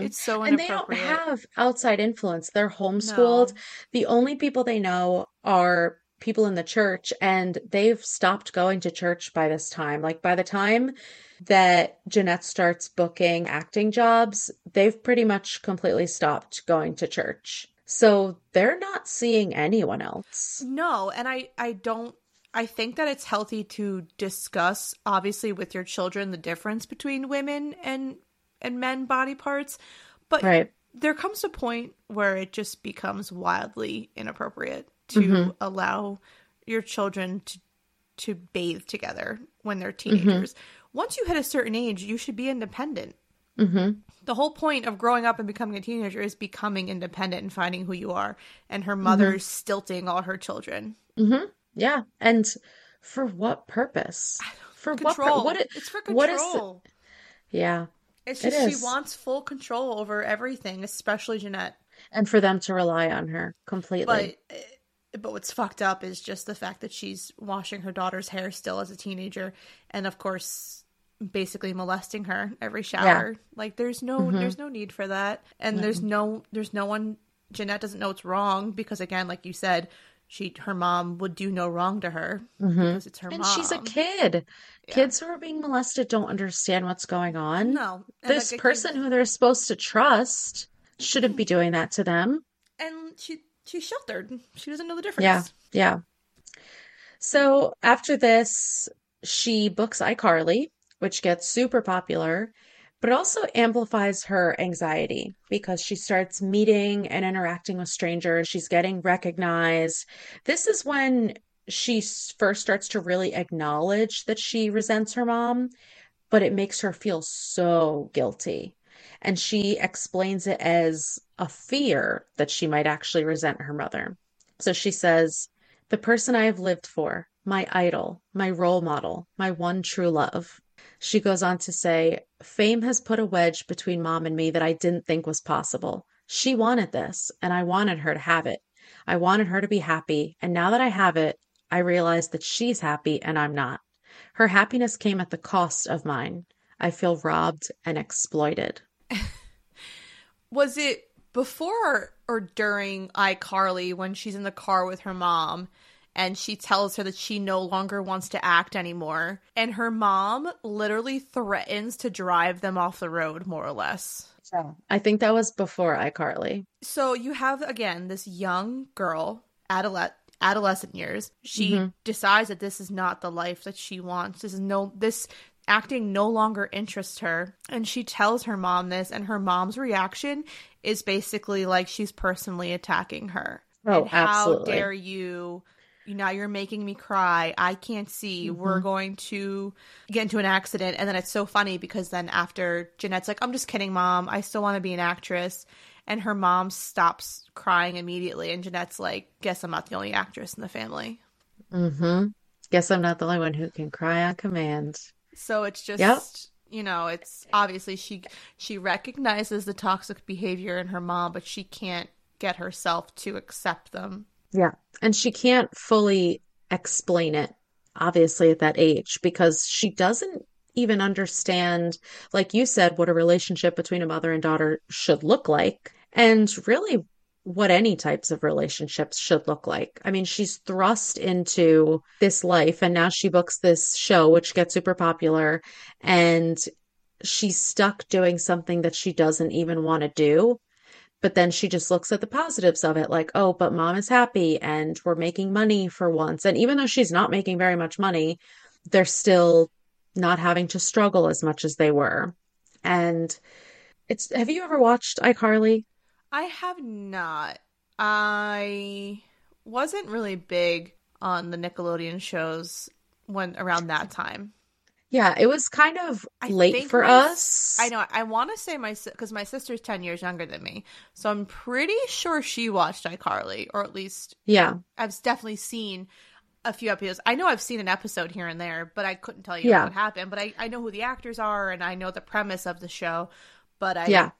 Speaker 2: It's so
Speaker 1: Mm-hmm. And they don't have outside influence. They're homeschooled.
Speaker 2: No.
Speaker 1: The only people they know are people in the church, and they've stopped going to church by this time. Like by the time that Jennette starts booking acting jobs, they've pretty much completely stopped going to church. So they're not seeing anyone else.
Speaker 2: No, and I I don't I think that it's healthy to discuss obviously with your children the difference between women and and men body parts, but
Speaker 1: Right.
Speaker 2: there comes a point where it just becomes wildly inappropriate to
Speaker 1: Mhm.
Speaker 2: allow your children to to bathe together when they're teenagers. Once you hit a certain age, you should be independent.
Speaker 1: hmm
Speaker 2: The whole point of growing up and becoming a teenager is becoming independent and finding who you are. And her mother's stilting all her children.
Speaker 1: hmm Yeah. And for what purpose? For what? pur- what it,
Speaker 2: it's for
Speaker 1: what is
Speaker 2: control.
Speaker 1: yeah.
Speaker 2: It's
Speaker 1: It
Speaker 2: just she wants full control over everything, especially Jennette.
Speaker 1: And for them to rely on her completely.
Speaker 2: But eh, but what's fucked up is just the fact that she's washing her daughter's hair still as a teenager, and of course, basically molesting her every shower. Like there's no
Speaker 1: Mhm.
Speaker 2: there's no need for that, and there's no there's no one. Jennette doesn't know it's wrong because again, like you said, she her mom would do no wrong to her
Speaker 1: Mhm.
Speaker 2: because it's her
Speaker 1: And
Speaker 2: mom.
Speaker 1: she's a kid.
Speaker 2: Yeah.
Speaker 1: Kids who are being molested don't understand what's going on.
Speaker 2: No, and
Speaker 1: This
Speaker 2: like,
Speaker 1: person who they're supposed to trust shouldn't be doing that to them.
Speaker 2: and she she's sheltered. She doesn't know the difference.
Speaker 1: Yeah, yeah. So after this, she books iCarly, which gets super popular, but also amplifies her anxiety because she starts meeting and interacting with strangers. She's getting recognized. This is when she first starts to really acknowledge that she resents her mom, but it makes her feel so guilty. And she explains it as a fear that she might actually resent her mother. So she says, The person I have lived for, my idol, my role model, my one true love. She goes on to say, Fame has put a wedge between mom and me that I didn't think was possible. She wanted this, and I wanted her to have it. I wanted her to be happy, and now that I have it, I realize that she's happy and I'm not. Her happiness came at the cost of mine. I feel robbed and exploited.
Speaker 2: Was it before or during iCarly when she's in the car with her mom and she tells her that she no longer wants to act anymore? And her mom literally threatens to drive them off the road, more or less.
Speaker 1: So I think that was before iCarly.
Speaker 2: So you have, again, this young girl, adoles- adolescent years. She
Speaker 1: Mm-hmm.
Speaker 2: decides that this is not the life that she wants. This is no, this acting no longer interests her. And she tells her mom this, and her mom's reaction is basically like she's personally attacking her.
Speaker 1: Oh,
Speaker 2: and how
Speaker 1: absolutely.
Speaker 2: dare you? Now you're making me cry. I can't see.
Speaker 1: Mm-hmm.
Speaker 2: We're going to get into an accident. And then it's so funny because then after Jennette's like, I'm just kidding, mom. I still want to be an actress. And her mom stops crying immediately. And Jennette's like, Guess I'm not the only actress in the family.
Speaker 1: Mm-hmm. Guess I'm not the only one who can cry on command.
Speaker 2: So it's just
Speaker 1: Yep.
Speaker 2: you know, it's obviously she she recognizes the toxic behavior in her mom, but she can't get herself to accept them.
Speaker 1: Yeah. And she can't fully explain it, obviously, at that age, because she doesn't even understand, like you said, what a relationship between a mother and daughter should look like, and really what any types of relationships should look like. I mean, she's thrust into this life, and now she books this show, which gets super popular, and she's stuck doing something that she doesn't even want to do. But then she just looks at the positives of it, like, oh, but mom is happy and we're making money for once. And even though she's not making very much money, they're still not having to struggle as much as they were. And it's, have you ever watched iCarly?
Speaker 2: I have not. I wasn't really big on the Nickelodeon shows when around that time.
Speaker 1: Yeah, it was kind of
Speaker 2: I
Speaker 1: late for
Speaker 2: my
Speaker 1: us.
Speaker 2: I know. I want to say my because my sister's ten years younger than me, so I'm pretty sure she watched iCarly, or at least
Speaker 1: Yeah,
Speaker 2: I've definitely seen a few episodes. I know I've seen an episode here and there, but I couldn't tell you
Speaker 1: Yeah.
Speaker 2: what happened. But I, I know who the actors are and I know the premise of the show, but I
Speaker 1: yeah,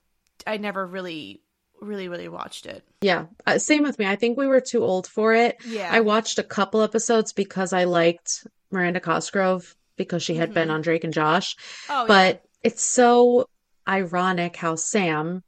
Speaker 2: I never really really really watched it.
Speaker 1: yeah. Uh, same with me. I think we were too old for it.
Speaker 2: Yeah.
Speaker 1: I watched a couple episodes because I liked Miranda Cosgrove because she had been
Speaker 2: Mhm.
Speaker 1: on Drake and Josh.
Speaker 2: oh,
Speaker 1: But it's so ironic how Sam,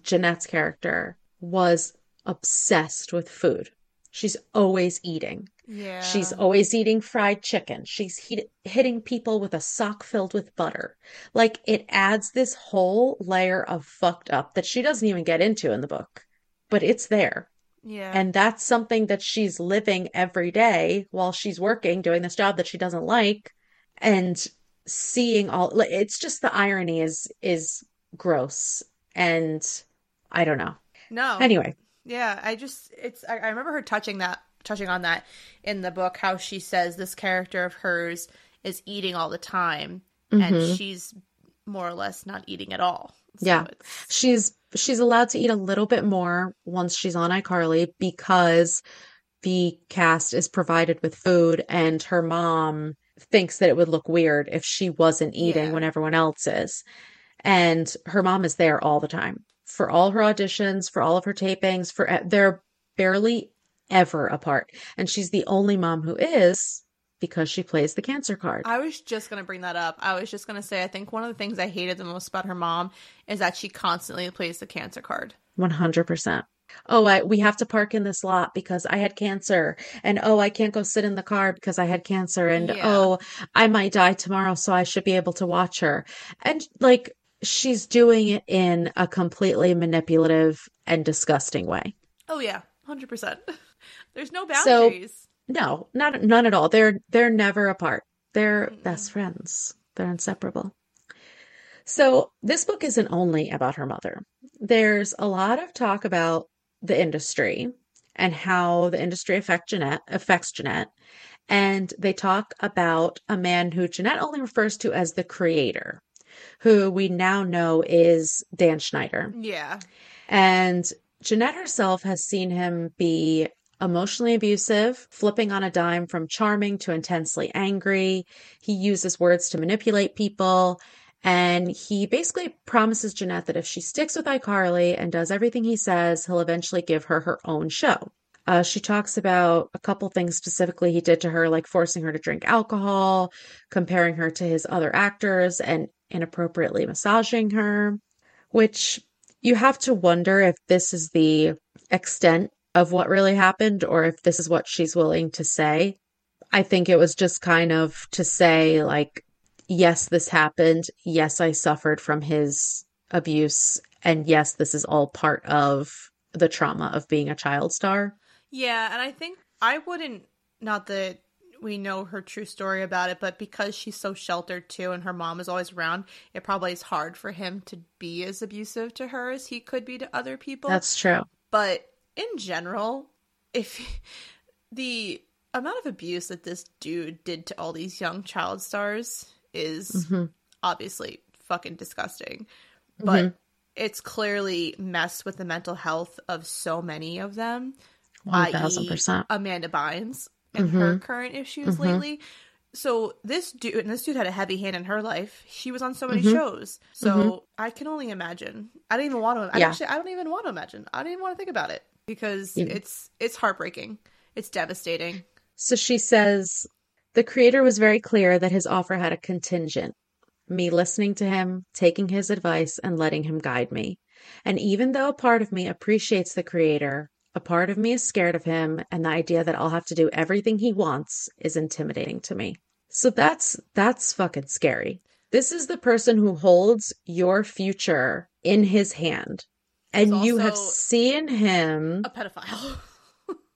Speaker 1: Jennette's character, was obsessed with food. She's always eating.
Speaker 2: yeah.
Speaker 1: She's always eating fried chicken. She's heat- hitting people with a sock filled with butter. Like it adds this whole layer of fucked up that she doesn't even get into in the book, but it's there.
Speaker 2: yeah.
Speaker 1: And that's something that she's living every day while she's working, doing this job that she doesn't like, and seeing all it's just the irony is is gross. And I don't know.
Speaker 2: no.
Speaker 1: Anyway,
Speaker 2: Yeah, I just it's I, I remember her touching that touching on that in the book how she says this character of hers is eating all the time and
Speaker 1: Mhm.
Speaker 2: she's more or less not eating at all. So
Speaker 1: Yeah.
Speaker 2: it's-
Speaker 1: she's she's allowed to eat a little bit more once she's on iCarly because the cast is provided with food and her mom thinks that it would look weird if she wasn't eating
Speaker 2: Yeah.
Speaker 1: when everyone else is. And her mom is there all the time for all her auditions, for all of her tapings, for they're barely ever apart. And she's the only mom who is because she plays the cancer card.
Speaker 2: I was just gonna bring that up. I was just gonna say I think one of the things I hated the most about her mom is that she constantly plays the cancer card.
Speaker 1: 100%. Oh, I, we have to park in this lot because I had cancer. And oh, I can't go sit in the car because I had cancer. And
Speaker 2: Yeah.
Speaker 1: oh, I might die tomorrow, so I should be able to watch her. And like, she's doing it in a completely manipulative and disgusting way.
Speaker 2: Oh yeah, hundred percent. There's no
Speaker 1: So-
Speaker 2: boundaries.
Speaker 1: No, not none at all. They're they're never apart. They're
Speaker 2: Mm-mm.
Speaker 1: best friends. They're inseparable. So this book isn't only about her mother. There's a lot of talk about the industry and how the industry affect Jennette affects Jennette. And they talk about a man who Jennette only refers to as the creator, who we now know is Dan Schneider.
Speaker 2: yeah.
Speaker 1: And Jennette herself has seen him be emotionally abusive, flipping on a dime from charming to intensely angry. He uses words to manipulate people. And he basically promises Jennette that if she sticks with iCarly and does everything he says, he'll eventually give her her own show. Uh, she talks about a couple things specifically he did to her, like forcing her to drink alcohol, comparing her to his other actors, and inappropriately massaging her, which you have to wonder if this is the extent of what really happened or if this is what she's willing to say. I think it was just kind of to say, like, yes, this happened. Yes, I suffered from his abuse. And yes, this is all part of the trauma of being a child star.
Speaker 2: Yeah, and I think I wouldn't, not that we know her true story about it, but because she's so sheltered too and her mom is always around, it probably is hard for him to be as abusive to her as he could be to other people.
Speaker 1: That's true.
Speaker 2: But in general, if the amount of abuse that this dude did to all these young child stars is
Speaker 1: Mhm.
Speaker 2: obviously fucking disgusting. But
Speaker 1: Mhm.
Speaker 2: it's clearly messed with the mental health of so many of them.
Speaker 1: 1000%.
Speaker 2: i.e. Amanda Bynes and her
Speaker 1: Mhm.
Speaker 2: current issues
Speaker 1: Mhm.
Speaker 2: lately. So this dude, and this dude had a heavy hand in her life. She was on so many
Speaker 1: Mhm.
Speaker 2: shows. So
Speaker 1: Mhm.
Speaker 2: I can only imagine. I don't even want to. I
Speaker 1: Yeah.
Speaker 2: actually, I don't even want to imagine. I don't even want to think about it because
Speaker 1: Yeah.
Speaker 2: it's it's heartbreaking. It's devastating.
Speaker 1: So she says the creator was very clear that his offer had a contingent me listening to him, taking his advice, and letting him guide me. And even though a part of me appreciates the creator, a part of me is scared of him, and the idea that I'll have to do everything he wants is intimidating to me. So that's that's fucking scary. This is the person who holds your future in his hand. And you have seen him
Speaker 2: A pedophile.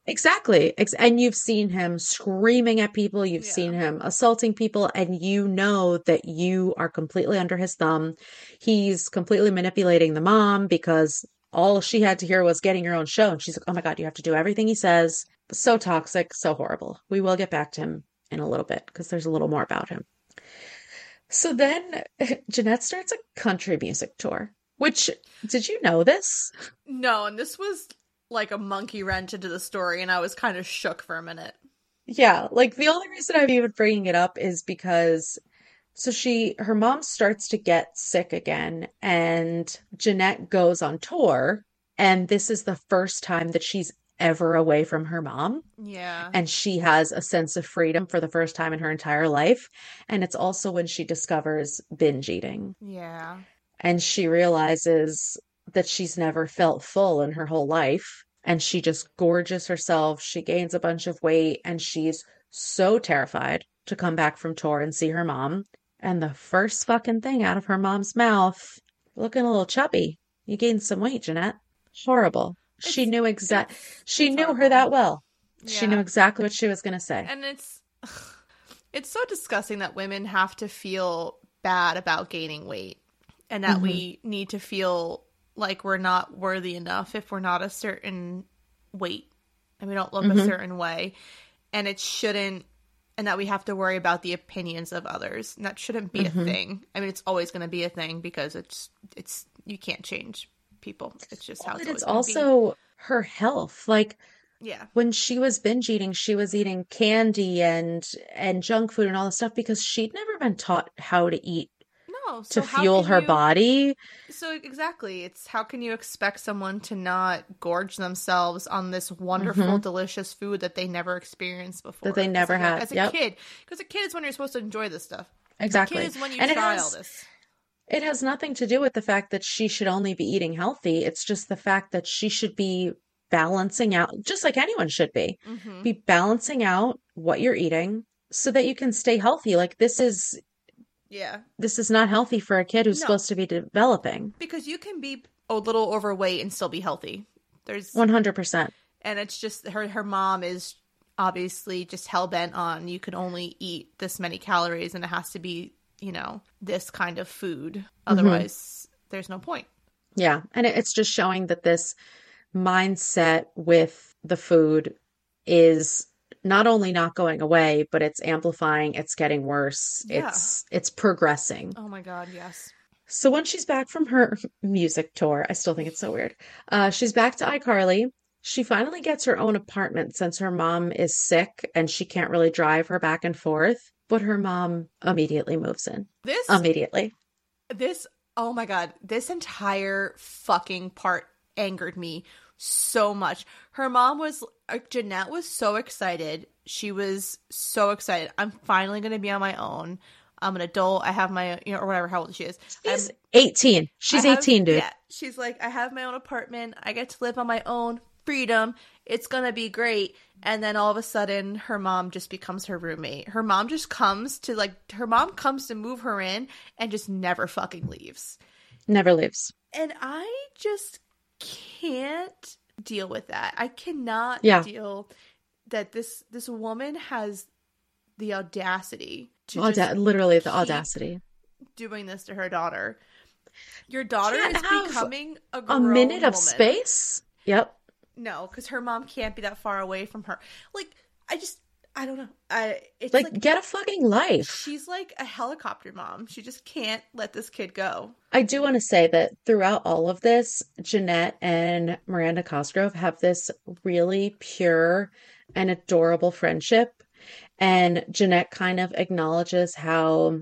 Speaker 1: Exactly. And you've seen him screaming at people, you've
Speaker 2: Yeah.
Speaker 1: seen him assaulting people, and you know that you are completely under his thumb. He's completely manipulating the mom because all she had to hear was getting your own show. And she's like, oh my God, you have to do everything he says. So toxic, so horrible. We will get back to him in a little bit because there's a little more about him. So then Jennette starts a country music tour, which did you know this?
Speaker 2: no, and this was like a monkey wrench into the story, and I was kind of shook for a minute.
Speaker 1: Yeah, like the only reason I'm even bringing it up is because so she her mom starts to get sick again and Jennette goes on tour and this is the first time that she's ever away from her mom
Speaker 2: Yeah.
Speaker 1: and she has a sense of freedom for the first time in her entire life and it's also when she discovers binge eating
Speaker 2: Yeah.
Speaker 1: and she realizes that she's never felt full in her whole life. And she just gorges herself. She gains a bunch of weight and she's so terrified to come back from tour and see her mom. And the first fucking thing out of her mom's mouth looking a little chubby. You gained some weight jennette. Horrible. She knew exact she
Speaker 2: it's
Speaker 1: knew her that well. She knew exactly what she was going to say.
Speaker 2: And it's it's so disgusting that women have to feel bad about gaining weight and that we mm-hmm. need to feel like we're not worthy enough if we're not a certain weight and we don't look a mm-hmm. certain way. And it shouldn't and that we have to worry about the opinions of others. And that shouldn't be a mm-hmm. thing. I mean it's always going to be a thing because it's it's you can't change people. It's just how
Speaker 1: but
Speaker 2: it's,
Speaker 1: it's also her health. Like
Speaker 2: yeah.
Speaker 1: when she was binge eating, she was eating candy and and junk food and all this stuff because she'd never been taught how to eat
Speaker 2: no so
Speaker 1: to fuel her
Speaker 2: you-
Speaker 1: body.
Speaker 2: So exactly, it's how can you expect someone to not gorge themselves on this wonderful, delicious food that they never experienced before?
Speaker 1: Mm-hmm. That they never
Speaker 2: a-
Speaker 1: had,
Speaker 2: as a
Speaker 1: yep.
Speaker 2: kid. Because a kid is when you're supposed to enjoy this stuff.
Speaker 1: Exactly.
Speaker 2: Kid is when you
Speaker 1: And it
Speaker 2: try
Speaker 1: has-
Speaker 2: all this.
Speaker 1: It has nothing to do with the fact that she should only be eating healthy. It's just the fact that she should be balancing out, just like anyone should be,
Speaker 2: hmm
Speaker 1: be balancing out what you're eating so that you can stay healthy. Like this is
Speaker 2: Yeah,
Speaker 1: this is not healthy for a kid who's
Speaker 2: No.
Speaker 1: supposed to be developing.
Speaker 2: because you can be a little overweight and still be healthy. There's
Speaker 1: 100%.
Speaker 2: and it's just her her mom is obviously just hell bent on you can only eat this many calories and it has to be you know this kind of food mm-hmm. otherwise there's no point
Speaker 1: Yeah, and it's just showing that this mindset with the food is not only not going away, but it's amplifying, it's getting worse,
Speaker 2: Yeah.
Speaker 1: it's it's progressing.
Speaker 2: oh my god yes
Speaker 1: So when she's back from her music tour, I still think it's so weird. Uh, she's back to iCarly. She finally gets her own apartment since her mom is sick and she can't really drive her back and forth, but her mom immediately moves in.
Speaker 2: This
Speaker 1: Immediately.
Speaker 2: this oh my god, this entire fucking part angered me so much. Her mom was Uh, Jennette was so excited. She was so excited. I'm finally going to be on my own. I'm an adult. I have my you know or whatever how old she is.
Speaker 1: She's
Speaker 2: I'm-
Speaker 1: 18. She's
Speaker 2: have-
Speaker 1: 18, dude.
Speaker 2: Yeah, she's like, I have my own apartment. I get to live on my own freedom. It's gonna be great. And then all of a sudden, her mom just becomes her roommate. Her mom just comes to like, her mom comes to move her in and just never fucking leaves.
Speaker 1: Never leaves.
Speaker 2: And I just can't deal with that. I cannot
Speaker 1: Yeah.
Speaker 2: deal that this this woman has the audacity to
Speaker 1: Auda- literally the audacity.
Speaker 2: doing this to her daughter. Your daughter
Speaker 1: Can't
Speaker 2: is becoming a,
Speaker 1: A minute of
Speaker 2: woman.
Speaker 1: space. Yep.
Speaker 2: No, because her mom can't be that far away from her. Like, I just, I don't know. I it's
Speaker 1: Like,
Speaker 2: like,
Speaker 1: get a fucking life.
Speaker 2: she's like a helicopter mom. She just can't let this kid go.
Speaker 1: I do want to say that throughout all of this, Jennette and Miranda Cosgrove have this really pure and adorable friendship. And Jennette kind of acknowledges how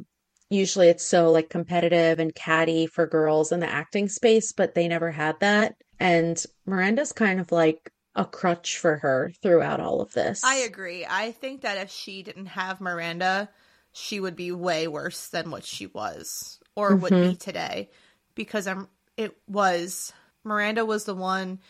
Speaker 1: usually it's so like competitive and catty for girls in the acting space, but they never had that. And Miranda's kind of like a crutch for her throughout all of this.
Speaker 2: I agree. I think that if she didn't have Miranda, she would be way worse than what she was or would
Speaker 1: Mm-hmm.
Speaker 2: be today. Because I'm, it was Miranda was the one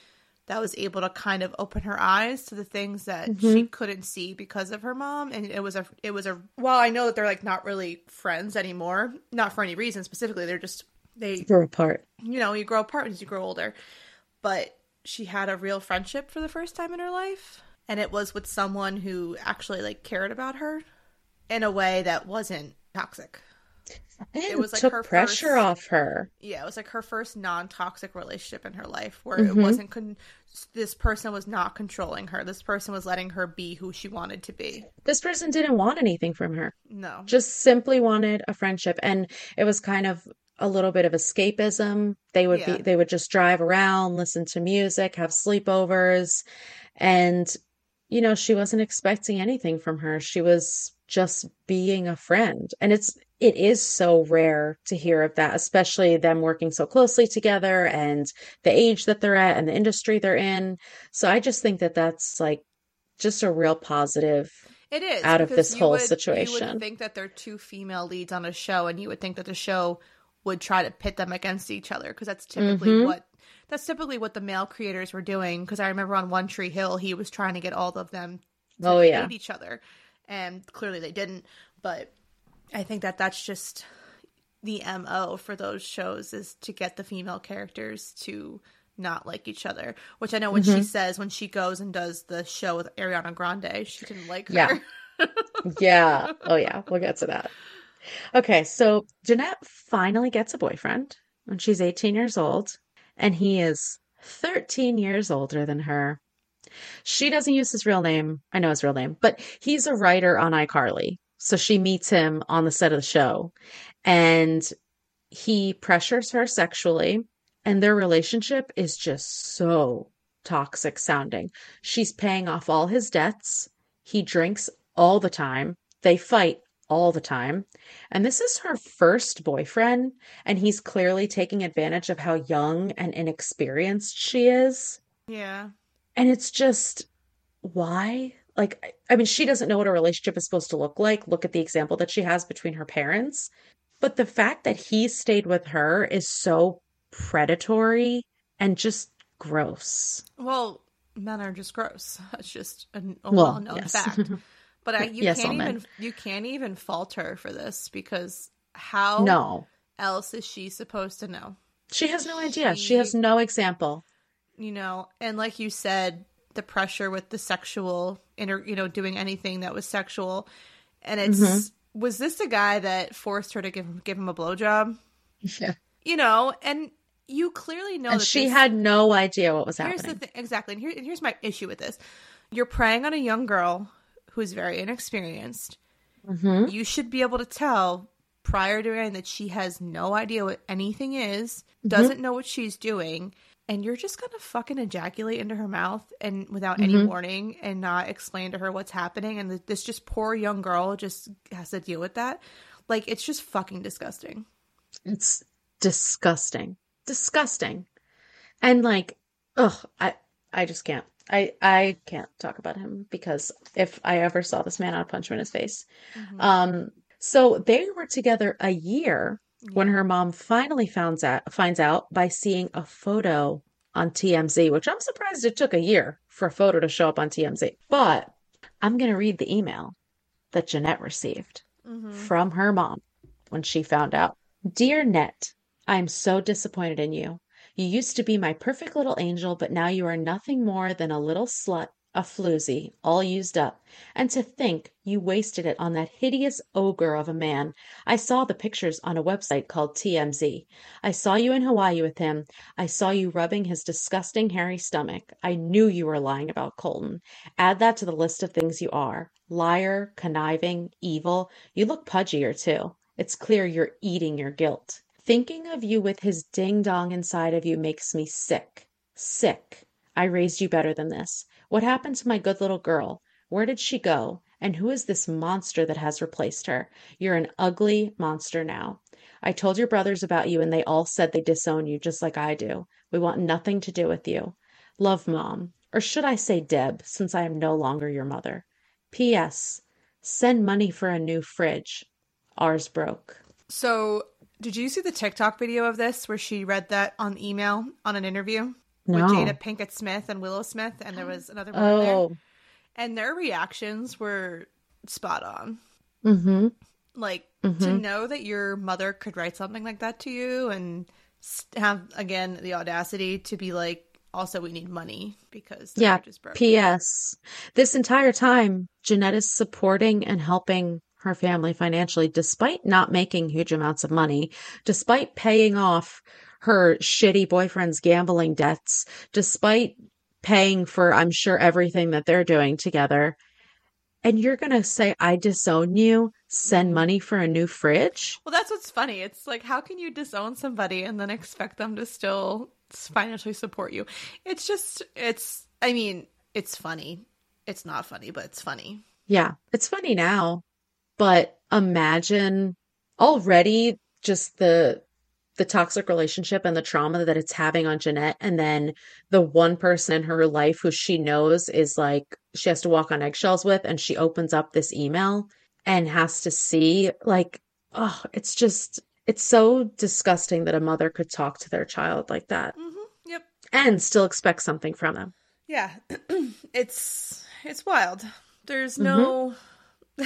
Speaker 2: that was able to kind of open her eyes to the things that
Speaker 1: Mm-hmm.
Speaker 2: she couldn't see because of her mom and it was a it was a well i know that they're like not really friends anymore not for any reason specifically they're just they
Speaker 1: Grew apart.
Speaker 2: you know you grow apart as you grow older but she had a real friendship for the first time in her life and it was with someone who actually like cared about her in a way that wasn't toxic
Speaker 1: And
Speaker 2: was, like,
Speaker 1: took
Speaker 2: her
Speaker 1: pressure
Speaker 2: first-
Speaker 1: off her.
Speaker 2: yeah it was like her first non-toxic relationship in her life where
Speaker 1: Mm-hmm.
Speaker 2: it wasn't con- this person was not controlling her this person was letting her be who she wanted to be
Speaker 1: This person didn't want anything from her.
Speaker 2: no
Speaker 1: just simply wanted a friendship and it was kind of a little bit of escapism. They would
Speaker 2: Yeah.
Speaker 1: be they would just drive around listen to music have sleepovers. And you know she wasn't expecting anything from her. She was just being a friend. And it's it is so rare to hear of that especially them working so closely together and the age that they're at and the industry they're in. So i just think that that's like just a real positive
Speaker 2: It is
Speaker 1: out of this
Speaker 2: you
Speaker 1: whole
Speaker 2: would- You
Speaker 1: situation.
Speaker 2: would think that they're two female leads on a show, and you would think that the show would try to pit them against each other because that's typically
Speaker 1: Mhm.
Speaker 2: what that's typically what the male creators were doing. Because I remember on One Tree Hill, he was trying to get all of them to
Speaker 1: Oh, yeah.
Speaker 2: hate each other, and clearly they didn't. But I think that that's just the mo for those shows is to get the female characters to not like each other which i know when
Speaker 1: Mm-hmm.
Speaker 2: she says when she goes and does the show with ariana grande she didn't like her
Speaker 1: Yeah. Yeah. Oh, yeah. We'll get to that. Okay. So Jennette finally gets a boyfriend when she's 18 years old, and he is 13 years older than her. She doesn't use his real name. I know his real name, but he's a writer on iCarly. So she meets him on the set of the show, and he pressures her sexually, and their relationship is just so toxic sounding. She's paying off all his debts. He drinks all the time. They fight all the time. And this is her first boyfriend, and he's clearly taking advantage of how young and inexperienced she is.
Speaker 2: yeah
Speaker 1: And it's just why? Like, I- mean, she doesn't know what a relationship is supposed to look like. Look at the example that she has between her parents. But the fact that he stayed with her is so predatory and just gross.
Speaker 2: Well, men are just gross. That's just a,
Speaker 1: Well,
Speaker 2: well-known
Speaker 1: yes.
Speaker 2: fact. But I, you
Speaker 1: Yes,
Speaker 2: can't even you can't even fault her for this because how
Speaker 1: No,
Speaker 2: else is she supposed to know?
Speaker 1: she has no idea. She
Speaker 2: She-
Speaker 1: has no example.
Speaker 2: You know, and like you said, the pressure with the sexual inter, you know, doing anything that was sexual, and it's
Speaker 1: Mm-hmm.
Speaker 2: was this the guy that forced her to give give him a blowjob?
Speaker 1: Yeah.
Speaker 2: You know, and you clearly know
Speaker 1: And
Speaker 2: that
Speaker 1: she
Speaker 2: this-
Speaker 1: had no idea what was
Speaker 2: Here's
Speaker 1: happening.
Speaker 2: the thing, exactly. And, here, and here's my issue with this: you're preying on a young girl who's very inexperienced.
Speaker 1: Mhm.
Speaker 2: You should be able to tell prior to doing that she has no idea what anything is,
Speaker 1: Mm-hmm.
Speaker 2: doesn't know what she's doing, and you're just gonna fucking ejaculate into her mouth and without any
Speaker 1: Mhm.
Speaker 2: warning and not explain to her what's happening and this just poor young girl just has to deal with that like it's just fucking disgusting
Speaker 1: It's disgusting. Disgusting. And like, ugh, I I just can't. I I can't talk about him because if I ever saw this man, I'd punch him in his face. Um, so they were together a year when her mom finally finds out finds out by seeing a photo on TMZ, which I'm surprised it took a year for a photo to show up on TMZ. But I'm gonna read the email that Jennette received
Speaker 2: Mhm.
Speaker 1: from her mom when she found out. Dear Net, I am so disappointed in you. You used to be my perfect little angel, but now you are nothing more than a little slut, a floozy, all used up. And to think you wasted it on that hideous ogre of a man. I saw the pictures on a website called TMZ. I saw you in Hawaii with him. I saw you rubbing his disgusting hairy stomach. I knew you were lying about Colton. Add that to the list of things you are liar, conniving, evil. You look pudgier too. It's clear you're eating your guilt. Thinking of you with his ding dong inside of you makes me sick. Sick. I raised you better than this. What happened to my good little girl? Where did she go? And who is this monster that has replaced her? You're an ugly monster now. I told your brothers about you and they all said they disown you just like I do. We want nothing to do with you. Love, Mom. Or should I say Deb, since I am no longer your mother? P.S. Send money for a new fridge. Ours broke.
Speaker 2: so did you see the tiktok video of this where she read that on email on an interview
Speaker 1: No.
Speaker 2: with jada pinkett smith and willow smith and there was another there
Speaker 1: Oh.
Speaker 2: and their reactions were spot on
Speaker 1: Mm-hmm.
Speaker 2: like to know that your mother could write something like that to you and have again the audacity to be like also we need money because the
Speaker 1: Yeah.
Speaker 2: marriage is broken.
Speaker 1: P.S. This entire time, Jennette is supporting and helping her family financially despite not making huge amounts of money, despite paying off her shitty boyfriend's gambling debts, despite paying for, I'm sure, everything that they're doing together. And you're going to say, I disown you, send money for a new fridge?
Speaker 2: well that's what's funny. It's like how can you disown somebody and then expect them to still financially support you? It's just it's i mean it's funny. It's not funny but it's funny.
Speaker 1: Yeah, it's funny now, but imagine already just the the toxic relationship and the trauma that it's having on Jennette, and then the one person in her life who she knows is like she has to walk on eggshells with, and she opens up this email and has to see like, oh, it's just it's so disgusting that a mother could talk to their child like that.
Speaker 2: Mm-hmm. yep.
Speaker 1: And still expect something from them.
Speaker 2: yeah. It's it's wild. There's no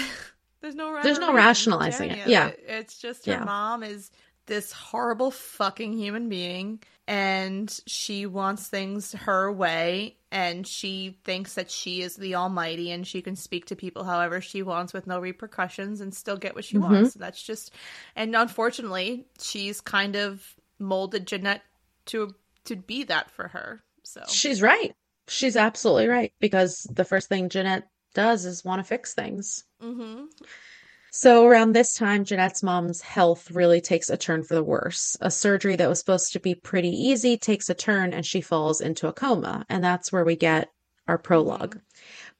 Speaker 2: there's no
Speaker 1: There's no rationalizing it. Yeah.
Speaker 2: it's just her
Speaker 1: Yeah.
Speaker 2: mom is this horrible fucking human being and she wants things her way and she thinks that she is the almighty and she can speak to people however she wants with no repercussions and still get what she
Speaker 1: Mm-hmm.
Speaker 2: wants that's just and unfortunately she's kind of molded Jennette to to be that for her so
Speaker 1: She's right. She's absolutely right because the first thing Jennette does is want to fix things.
Speaker 2: hmm
Speaker 1: So around this time, Jennette's mom's health really takes a turn for the worse. A surgery that was supposed to be pretty easy takes a turn and she falls into a coma. And that's where we get our prologue.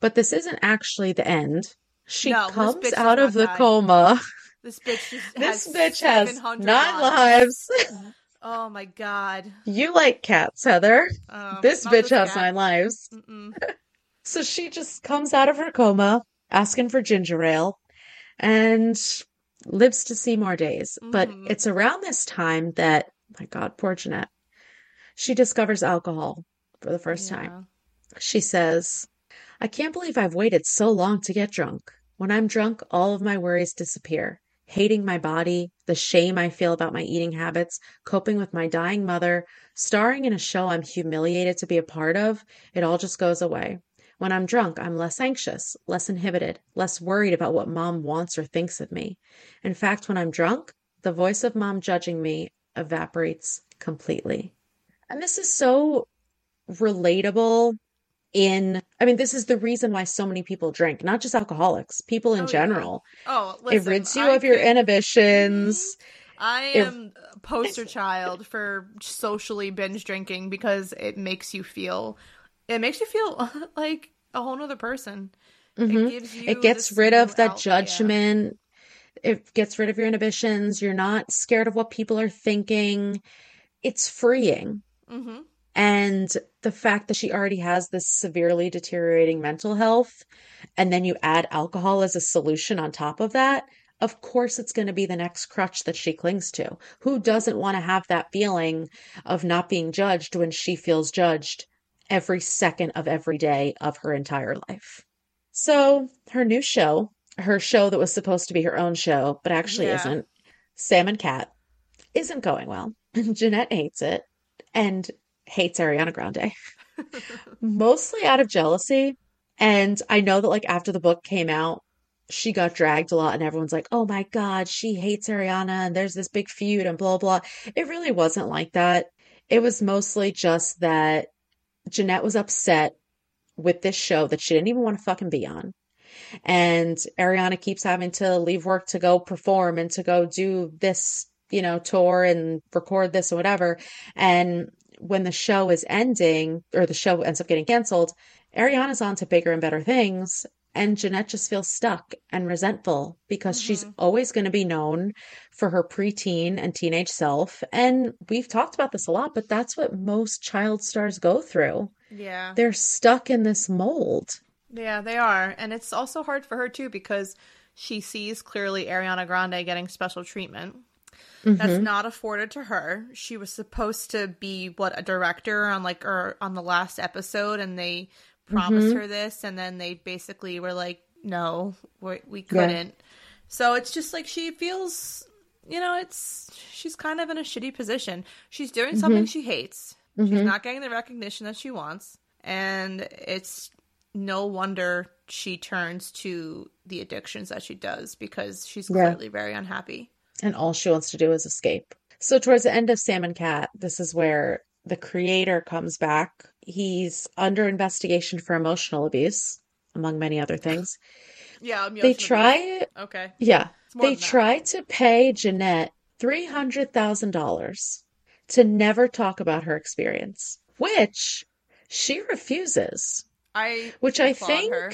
Speaker 1: But this isn't actually the end. She
Speaker 2: No,
Speaker 1: comes out of the
Speaker 2: die.
Speaker 1: coma.
Speaker 2: this bitch
Speaker 1: This
Speaker 2: has
Speaker 1: bitch has nine lives.
Speaker 2: oh my god
Speaker 1: You like cats, Heather.
Speaker 2: Um,
Speaker 1: This bitch has
Speaker 2: cat.
Speaker 1: nine lives. So she just comes out of her coma asking for ginger ale and lives to see more days. But
Speaker 2: Mhm.
Speaker 1: it's around this time that, my God, poor Jennette, she discovers alcohol for the first time. She says, I can't believe I've waited so long to get drunk. When I'm drunk, all of my worries disappear. Hating my body, the shame I feel about my eating habits, coping with my dying mother, starring in a show I'm humiliated to be a part of, it all just goes away. When I'm drunk, I'm less anxious, less inhibited, less worried about what mom wants or thinks of me. In fact, when I'm drunk, the voice of mom judging me evaporates completely. And this is so relatable in I mean this is the reason why so many people drink, not just alcoholics, people in
Speaker 2: Oh, yeah.
Speaker 1: general.
Speaker 2: Oh,
Speaker 1: It rids you
Speaker 2: I
Speaker 1: of your inhibitions.
Speaker 2: I am a poster child for socially binge drinking because it makes you feel it makes you feel like a whole nother person.
Speaker 1: Mhm.
Speaker 2: It gives you
Speaker 1: It gets rid of that
Speaker 2: outlet, yeah.
Speaker 1: judgment. It gets rid of your inhibitions. You're not scared of what people are thinking. It's freeing.
Speaker 2: Mhm.
Speaker 1: And the fact that she already has this severely deteriorating mental health, and then you add alcohol as a solution on top of that, of course it's going to be the next crutch that she clings to. Who doesn't want to have that feeling of not being judged when she feels judged every second of every day of her entire life? So, her new show, her show that was supposed to be her own show, but actually
Speaker 2: Yeah.
Speaker 1: isn't, Sam and Cat, isn't going well. Jennette hates it and hates Ariana Grande, mostly out of jealousy. And I know that, like, after the book came out, she got dragged a lot, and everyone's like, oh my God, she hates Ariana, and there's this big feud, and blah, blah. It really wasn't like that. It was mostly just that Jennette was upset with this show that she didn't even want to fucking be on. And Ariana keeps having to leave work to go perform and to go do this, you know, tour and record this or whatever. And when the show is ending, or the show ends up getting canceled, Ariana's on to bigger and better things. And Jennette just feels stuck and resentful because she's
Speaker 2: Mhm.
Speaker 1: always going to be known for her preteen and teenage self. And we've talked about this a lot, but that's what most child stars go through.
Speaker 2: Yeah.
Speaker 1: They're stuck in this mold.
Speaker 2: Yeah, they are. And it's also hard for her too because she sees clearly Ariana Grande getting special treatment. That's
Speaker 1: Mhm.
Speaker 2: not afforded to her. She was supposed to be what a director on like or on the last episode and they promised
Speaker 1: Mhm.
Speaker 2: her this and then they basically were like no, we, we couldn't. So it's just like she feels you know, it's she's kind of in a shitty position. She's doing something she hates. She's
Speaker 1: Mhm.
Speaker 2: not getting the recognition that she wants and it's no wonder she turns to the addictions that she does because she's
Speaker 1: Yeah.
Speaker 2: clearly very unhappy.
Speaker 1: and all she wants to do is escape. So towards the end of Sam and Cat, this is where the creator comes back. He's under investigation for emotional abuse, among many other things.
Speaker 2: Yeah,
Speaker 1: They try,
Speaker 2: Okay.
Speaker 1: yeah, they try to pay Jennette $300,000 to never talk about her experience, which she refuses.
Speaker 2: I
Speaker 1: which I think
Speaker 2: her.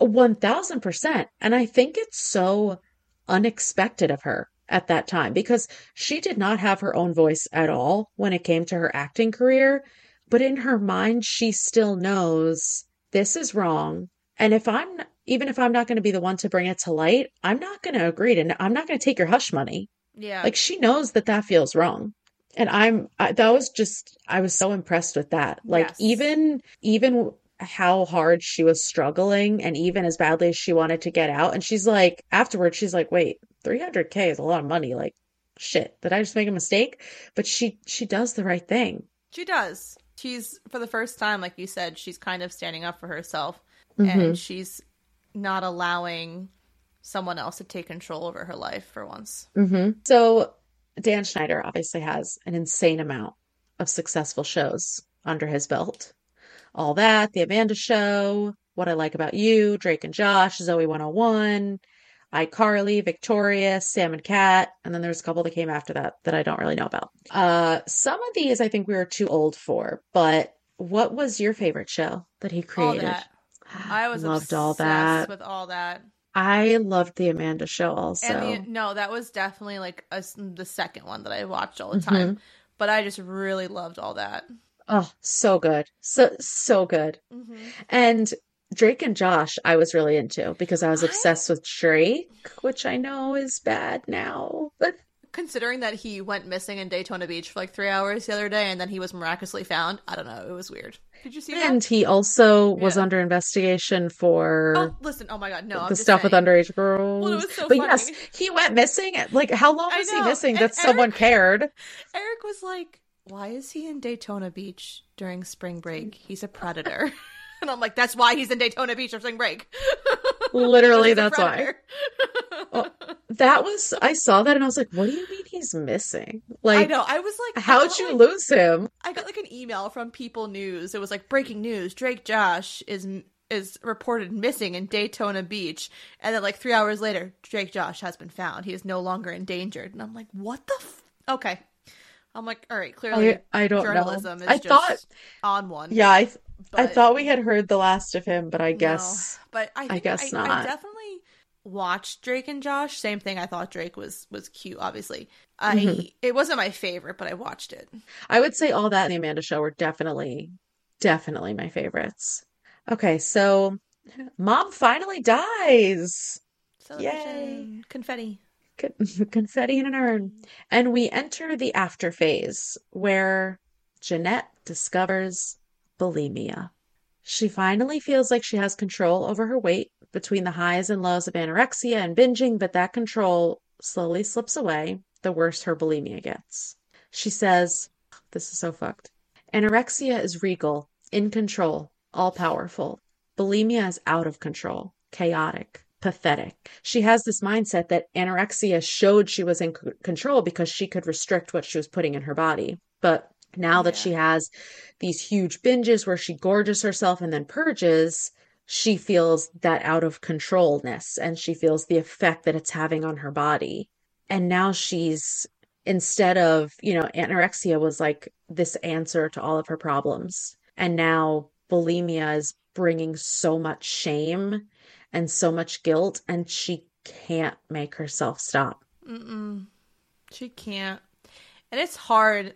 Speaker 1: 1000%. And I think it's so unexpected of her at that time because she did not have her own voice at all when it came to her acting career. But in her mind, she still knows this is wrong. And if I'm, even if I'm not going to be the one to bring it to light, I'm not going to agree to, I'm not going to take your hush money.
Speaker 2: Yeah.
Speaker 1: Like she knows that that feels wrong. And I'm I, that was just I was so impressed with that. Like
Speaker 2: Yes.
Speaker 1: even even how hard she was struggling and even as badly as she wanted to get out and she's like afterwards she's like, "Wait, 300k is a lot of money. Like shit, did I just make a mistake?" But she she does the right thing.
Speaker 2: she does. She's for the first time, like you said, she's kind of standing up for herself
Speaker 1: Mhm.
Speaker 2: and she's not allowing someone else to take control over her life for once.
Speaker 1: hmm So Dan Schneider obviously has an insane amount of successful shows under his belt. All that, The Amanda Show, What I Like About You, Drake and Josh, Zoey 101, iCarly, Victorious, Sam and Cat, and then there's a couple that came after that that I don't really know about. Uh, some of these I think we were too old for, but what was your favorite show that he
Speaker 2: All
Speaker 1: created?
Speaker 2: that. I was
Speaker 1: loved all that.
Speaker 2: with all that.
Speaker 1: I loved The Amanda Show also.
Speaker 2: And the, no, that was definitely like a, the second one that I watched all the
Speaker 1: Mhm.
Speaker 2: time. But I just really loved all that.
Speaker 1: Oh, so good. So so good.
Speaker 2: hmm
Speaker 1: And Drake and Josh, I was really into because I was obsessed with Drake, which I know is bad now. But
Speaker 2: Considering that he went missing in Daytona Beach for like three hours the other day, and then he was miraculously found. I don't know. It was weird. Did you see that?
Speaker 1: and he also was under investigation for
Speaker 2: Oh, listen. Oh my god, no.
Speaker 1: The stuff with underage girls.
Speaker 2: Well, it was so
Speaker 1: But
Speaker 2: funny.
Speaker 1: yes, he went missing. Like, how long was he missing
Speaker 2: And
Speaker 1: that someone cared?
Speaker 2: Eric was like, "Why is he in Daytona Beach during spring break? He's a predator." and I'm like, "That's why he's in Daytona Beach for spring break."
Speaker 1: Literally, that's why. Oh, That was, I saw that and I was like, what do you mean he's missing? Like, I
Speaker 2: know. I was like,
Speaker 1: how'd you
Speaker 2: like-
Speaker 1: lose him?
Speaker 2: I got like an email from People News. It was like breaking news: Drake Josh is is reported missing in Daytona Beach, and then like three hours later, Drake Josh has been found. He is no longer endangered, and I'm like, what the? F-? Okay, I'm like, all right, clearly
Speaker 1: I, I don't
Speaker 2: journalism
Speaker 1: know.
Speaker 2: is
Speaker 1: I
Speaker 2: just
Speaker 1: thought,
Speaker 2: on one.
Speaker 1: yeah, I, I thought we had heard the last of him, but I
Speaker 2: No.
Speaker 1: guess
Speaker 2: but I, think
Speaker 1: guess
Speaker 2: I, I
Speaker 1: not.
Speaker 2: definitely watched Drake and Josh. Same thing. I thought Drake was was cute. Obviously, I
Speaker 1: Mhm.
Speaker 2: it wasn't my favorite, but I watched it.
Speaker 1: I would say all that and the Amanda Show were definitely, definitely my favorites. Okay, so Mom finally dies.
Speaker 2: Celebration, confetti.
Speaker 1: Confetti in an urn. And we enter the after phase where Jennette discovers bulimia. She finally feels like she has control over her weight between the highs and lows of anorexia and binging, but that control slowly slips away the worse her bulimia gets. She says, This is so fucked. Anorexia is regal, in control, all powerful. Bulimia is out of control, chaotic, pathetic. She has this mindset that anorexia showed she was in c- control because she could restrict what she was putting in her body. But now that
Speaker 2: Yeah.
Speaker 1: she has these huge binges where she gorges herself and then purges, she feels that out of controlness and she feels the effect that it's having on her body. And now she's instead of, you know, anorexia was like this answer to all of her problems. And now bulimia is bringing so much shame and so much guilt, and she can't make herself stop.
Speaker 2: Mm-mm. She can't. And it's hard.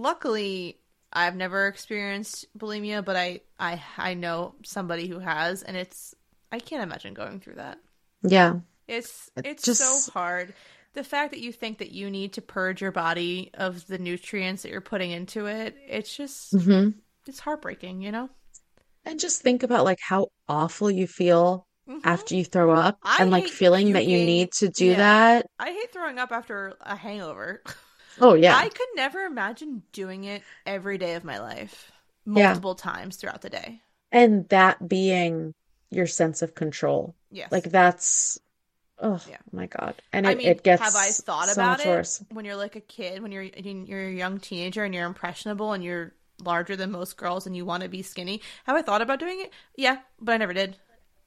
Speaker 2: Luckily, I've never experienced bulimia, but I I I know somebody who has and it's I can't imagine going through that.
Speaker 1: Yeah.
Speaker 2: It's
Speaker 1: It
Speaker 2: it's
Speaker 1: just-
Speaker 2: so hard. The fact that you think that you need to purge your body of the nutrients that you're putting into it, it's just
Speaker 1: hmm
Speaker 2: it's heartbreaking, you know?
Speaker 1: And just think about like how awful you feel
Speaker 2: Mhm.
Speaker 1: after you throw up
Speaker 2: I
Speaker 1: and like feeling that you need to do
Speaker 2: Yeah.
Speaker 1: that.
Speaker 2: I hate throwing up after a hangover.
Speaker 1: Oh, yeah.
Speaker 2: I could never imagine doing it every day of my life,
Speaker 1: Yeah.
Speaker 2: multiple times throughout the day.
Speaker 1: And that being your sense of control.
Speaker 2: Yes.
Speaker 1: Like that's, oh
Speaker 2: Yeah.
Speaker 1: my God. And
Speaker 2: I
Speaker 1: it,
Speaker 2: mean,
Speaker 1: it gets
Speaker 2: have I thought
Speaker 1: so
Speaker 2: about it
Speaker 1: worse.
Speaker 2: when you're like a kid, when you're you're a young teenager and you're impressionable and you're larger than most girls and you want to be skinny? Have I thought about doing it? Yeah, but I never did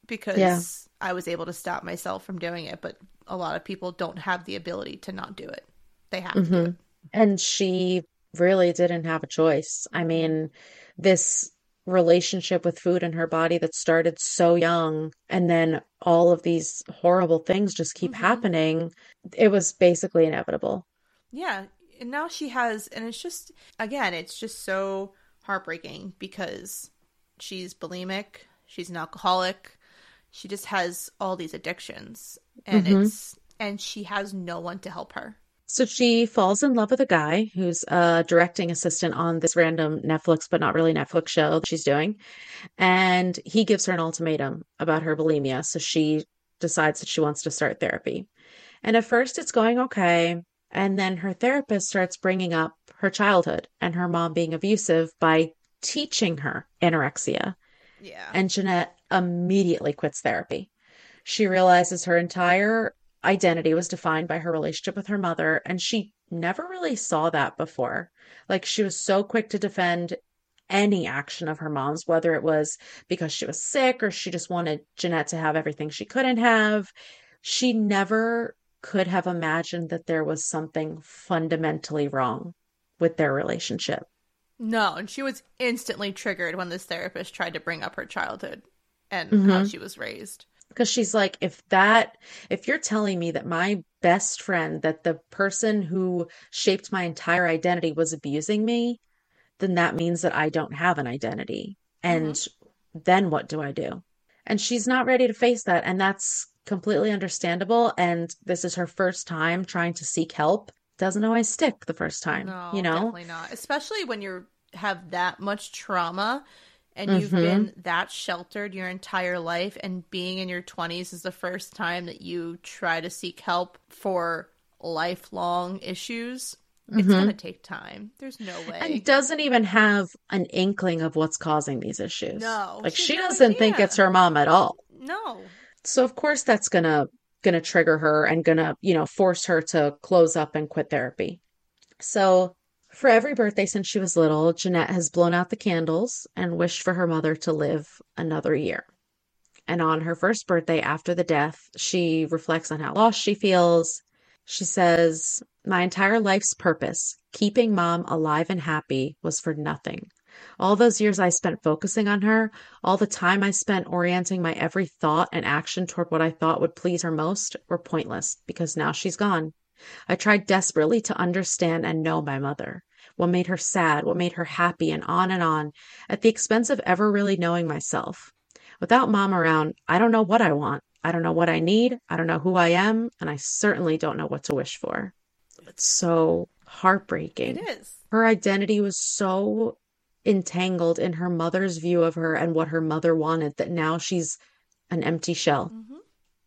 Speaker 2: because
Speaker 1: Yeah.
Speaker 2: I was able to stop myself from doing it. But a lot of people don't have the ability to not do it; they have to
Speaker 1: Mhm.
Speaker 2: it.
Speaker 1: And she really didn't have a choice. I mean, this relationship with food in her body that started so young, and then all of these horrible things just keep
Speaker 2: Mhm.
Speaker 1: happening. It was basically inevitable.
Speaker 2: Yeah, and now she has, and it's just again, it's just so heartbreaking because she's bulimic, she's an alcoholic, she just has all these addictions, and
Speaker 1: Mhm.
Speaker 2: it's and she has no one to help her.
Speaker 1: So she falls in love with a guy who's a directing assistant on this random Netflix, but not really Netflix show that she's doing. And he gives her an ultimatum about her bulimia. So she decides that she wants to start therapy. And at first it's going okay. And then her therapist starts bringing up her childhood and her mom being abusive by teaching her anorexia.
Speaker 2: Yeah,
Speaker 1: And Jennette immediately quits therapy. She realizes her entire identity was defined by her relationship with her mother, and she never really saw that before. Like, she was so quick to defend any action of her mom's, whether it was because she was sick or she just wanted Jennette to have everything she couldn't have. She never could have imagined that there was something fundamentally wrong with their relationship.
Speaker 2: no, and she was instantly triggered when this therapist tried to bring up her childhood and how
Speaker 1: Mhm.
Speaker 2: she was raised.
Speaker 1: Because she's like, if that, if you're telling me that my best friend, that the person who shaped my entire identity was abusing me, then that means that I don't have an identity. And mm-hmm. then what do I do? And she's not ready to face that. And that's completely understandable. And this is her first time trying to seek help. Doesn't always stick the first time,
Speaker 2: No,
Speaker 1: you know?
Speaker 2: definitely not. Especially when you have that much trauma and you've
Speaker 1: Mhm.
Speaker 2: been that sheltered your entire life and being in your 20s is the first time that you try to seek help for lifelong issues. It's
Speaker 1: Mhm.
Speaker 2: going to take time. There's no way.
Speaker 1: And doesn't even have an inkling of what's causing these issues.
Speaker 2: No,
Speaker 1: Like
Speaker 2: she
Speaker 1: she doesn't think it's her mom at all.
Speaker 2: no.
Speaker 1: So of course that's gonna gonna trigger her and gonna, you know, force her to close up and quit therapy. So for every birthday since she was little, Jennette has blown out the candles and wished for her mother to live another year. And on her first birthday after the death, she reflects on how lost she feels. She says, My entire life's purpose, keeping mom alive and happy, was for nothing. All those years I spent focusing on her, all the time I spent orienting my every thought and action toward what I thought would please her most, were pointless because now she's gone. I tried desperately to understand and know my mother, what made her sad, what made her happy, and on and on, at the expense of ever really knowing myself. Without mom around, I don't know what I want. I don't know what I need. I don't know who I am. And I certainly don't know what to wish for. It's so heartbreaking.
Speaker 2: It is.
Speaker 1: Her identity was so entangled in her mother's view of her and what her mother wanted that now she's an empty shell.
Speaker 2: hmm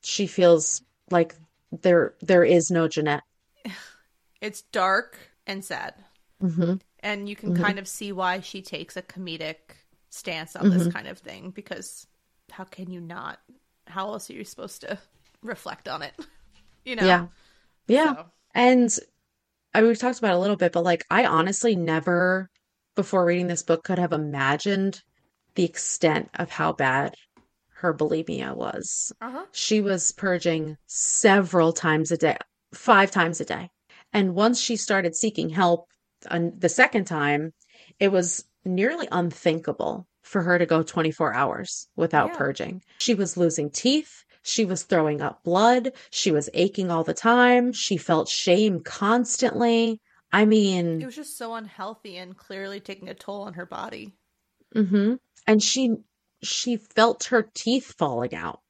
Speaker 1: She feels like there there is no Jennette.
Speaker 2: It's dark and sad.
Speaker 1: hmm
Speaker 2: And you can
Speaker 1: Mhm.
Speaker 2: kind of see why she takes a comedic stance on this
Speaker 1: Mhm.
Speaker 2: kind of thing because how can you not? How else are you supposed to reflect on it? You know?
Speaker 1: Yeah. Yeah.
Speaker 2: So,
Speaker 1: And I we've talked about it a little bit, but like I honestly never before reading this book could have imagined the extent of how bad her bulimia was.
Speaker 2: uh-huh.
Speaker 1: She was purging several times a day, five times a day. And once she started seeking help on the second time, it was nearly unthinkable for her to go 24 hours without
Speaker 2: Yeah.
Speaker 1: purging. She was losing teeth. She was throwing up blood. She was aching all the time. She felt shame constantly. I mean, It
Speaker 2: was just so unhealthy and clearly taking a toll on her body.
Speaker 1: hmm and she she felt her teeth falling out.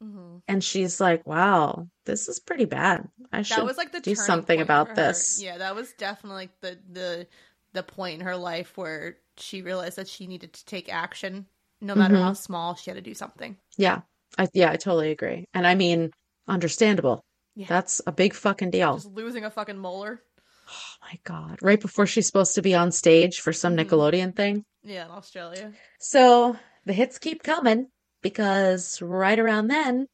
Speaker 2: hmm
Speaker 1: And she's like, wow, this is pretty bad. I
Speaker 2: That
Speaker 1: should
Speaker 2: was like the
Speaker 1: do something about this.
Speaker 2: Yeah, that was definitely like the the the point in her life where she realized that she needed to take action, no matter
Speaker 1: Mhm.
Speaker 2: how small. She had to do something.
Speaker 1: Yeah. I yeah, I totally agree. And I mean, understandable.
Speaker 2: Yeah.
Speaker 1: That's a big fucking deal.
Speaker 2: Just losing a fucking molar.
Speaker 1: Oh my God. Right before she's supposed to be on stage for some
Speaker 2: Mhm.
Speaker 1: Nickelodeon thing.
Speaker 2: Yeah, in Australia.
Speaker 1: So the hits keep coming because right around then,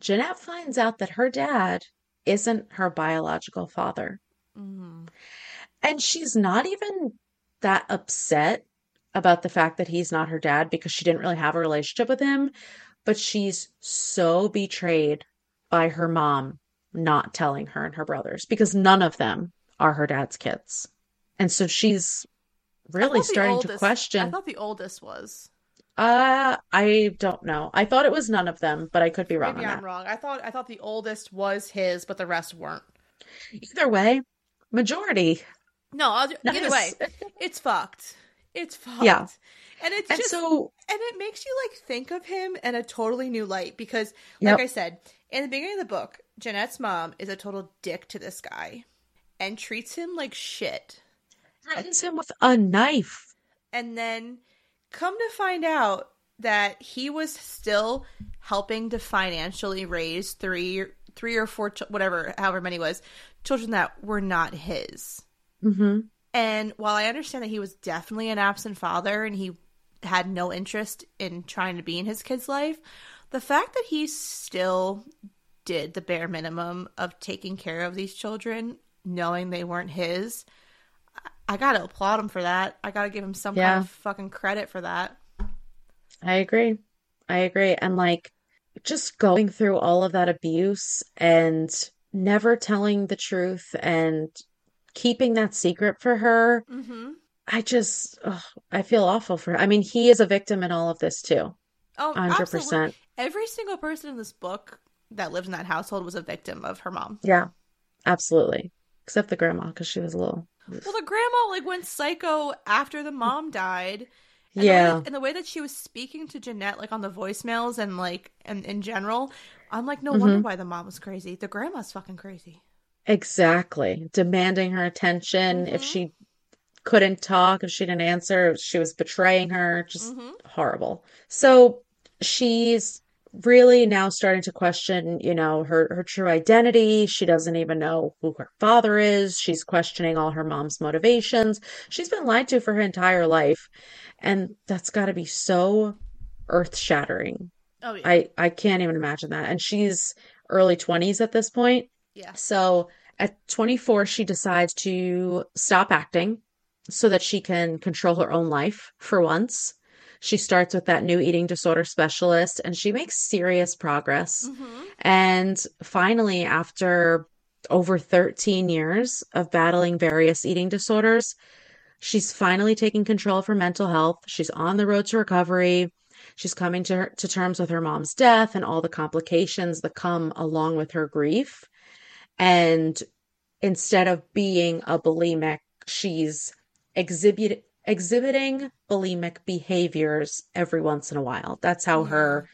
Speaker 1: Jennette finds out that her dad isn't her biological father.
Speaker 2: hmm
Speaker 1: And she's not even that upset about the fact that he's not her dad because she didn't really have a relationship with him, but she's so betrayed by her mom not telling her and her brothers because none of them are her dad's kids. And so she's really starting to
Speaker 2: question. I thought the oldest was.
Speaker 1: Uh, I don't know. I thought it was none of them, but I could be wrong
Speaker 2: Maybe I'm
Speaker 1: that.
Speaker 2: wrong. I thought I thought the oldest was his, but the rest weren't.
Speaker 1: Either way, majority.
Speaker 2: No, I'll, do- either way, it's fucked. It's fucked.
Speaker 1: Yeah.
Speaker 2: and it's
Speaker 1: And
Speaker 2: just
Speaker 1: so,
Speaker 2: and it makes you like think of him in a totally new light because
Speaker 1: Yep.
Speaker 2: like i said in the beginning of the book jennette's mom is a total dick to this guy and treats him like shit
Speaker 1: threatens him with a knife.
Speaker 2: and then come to find out that he was still helping to financially raise three three or four ch- whatever however many was children that were not his.
Speaker 1: Hmm
Speaker 2: And while I understand that he was definitely an absent father and he had no interest in trying to be in his kid's life, the fact that he still did the bare minimum of taking care of these children, knowing they weren't his, I, gotta applaud him for that. I gotta give him some
Speaker 1: Yeah.
Speaker 2: kind of fucking credit for that.
Speaker 1: I agree. I agree. And like just going through all of that abuse and never telling the truth and keeping that secret for her,
Speaker 2: Mm-hmm.
Speaker 1: I just, ugh, I feel awful for her. I mean, he is a victim in all of this too.
Speaker 2: Oh,
Speaker 1: 100%.
Speaker 2: absolutely. Every single person in this book that lived in that household was a victim of her mom.
Speaker 1: Yeah, absolutely. Except the grandma, because she was a little.
Speaker 2: Well, the grandma like went psycho after the mom died. And the
Speaker 1: Yeah.
Speaker 2: that- and the way that she was speaking to Jennette, like on the voicemails and like and in general, I'm like, no
Speaker 1: Mm-hmm.
Speaker 2: wonder why the mom was crazy. The grandma's fucking crazy.
Speaker 1: Exactly. Demanding her attention. If
Speaker 2: Mhm.
Speaker 1: she couldn't talk, if she didn't answer, she was betraying her. Just
Speaker 2: Mhm.
Speaker 1: horrible. So she's really now starting to question, you know, her her true identity. She doesn't even know who her father is. She's questioning all her mom's motivations. She's been lied to for her entire life, and that's got to be so earth-shattering.
Speaker 2: Oh yeah,
Speaker 1: I I can't even imagine that. And she's early 20s at this point.
Speaker 2: yeah.
Speaker 1: So at 24, she decides to stop acting so that she can control her own life for once. She starts with that new eating disorder specialist and she makes serious progress.
Speaker 2: Mm-hmm.
Speaker 1: And finally, after over 13 years of battling various eating disorders, she's finally taking control of her mental health. She's on the road to recovery. She's coming to, her, to terms with her mom's death and all the complications that come along with her grief. And instead of being a bulimic, she's exhibit, exhibiting bulimic behaviors every once in a while. That's how her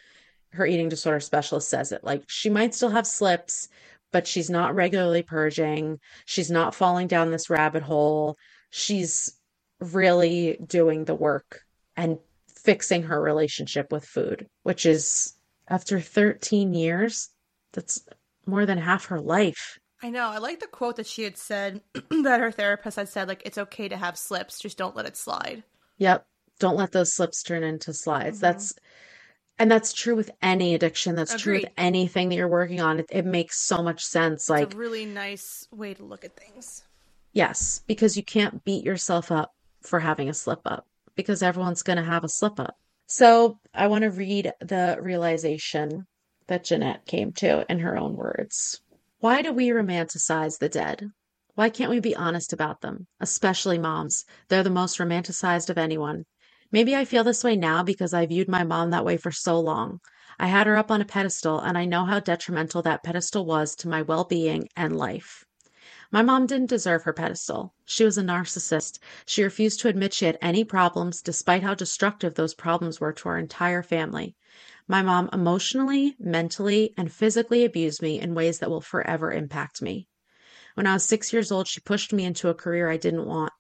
Speaker 1: her eating disorder specialist says it. Like she might still have slips, but she's not regularly purging. She's not falling down this rabbit hole. She's really doing the work and fixing her relationship with food, which is after 13 years, that's more than half her life.
Speaker 2: I know. I like the quote that she had said that her therapist had said, like, it's okay to have slips, just don't let it slide.
Speaker 1: Yep. Don't let those slips turn into slides. Mm-hmm. That's and that's true with any addiction. That's Agreed. true with anything that you're working on. It, it makes so much sense. It's like
Speaker 2: a really nice way to look at things.
Speaker 1: Yes, because you can't beat yourself up for having a slip up because everyone's going to have a slip up. So I want to read the realization that Jennette came to in her own words. Why do we romanticize the dead? Why can't we be honest about them? Especially moms. They're the most romanticized of anyone. Maybe I feel this way now because I viewed my mom that way for so long. I had her up on a pedestal, and I know how detrimental that pedestal was to my well being and life. My mom didn't deserve her pedestal. She was a narcissist. She refused to admit she had any problems, despite how destructive those problems were to our entire family. My mom emotionally, mentally, and physically abused me in ways that will forever impact me. When I was six years old, she pushed me into a career I didn't want.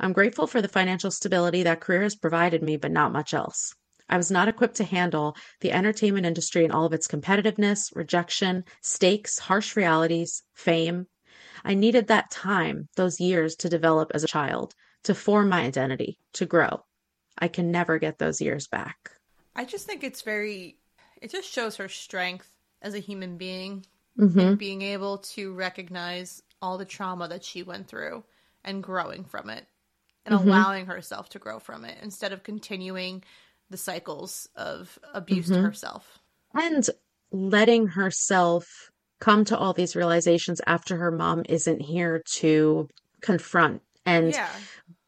Speaker 1: I'm grateful for the financial stability that career has provided me, but not much else. I was not equipped to handle the entertainment industry and all of its competitiveness, rejection, stakes, harsh realities, fame. I needed that time, those years to develop as a child, to form my identity, to grow. I can never get those years back.
Speaker 2: I just think it's very, it just shows her strength as a human being mm-hmm. being able to recognize all the trauma that she went through and growing from it and mm-hmm. allowing herself to grow from it instead of continuing the cycles of abuse mm-hmm. to herself.
Speaker 1: And letting herself come to all these realizations after her mom isn't here to confront and yeah.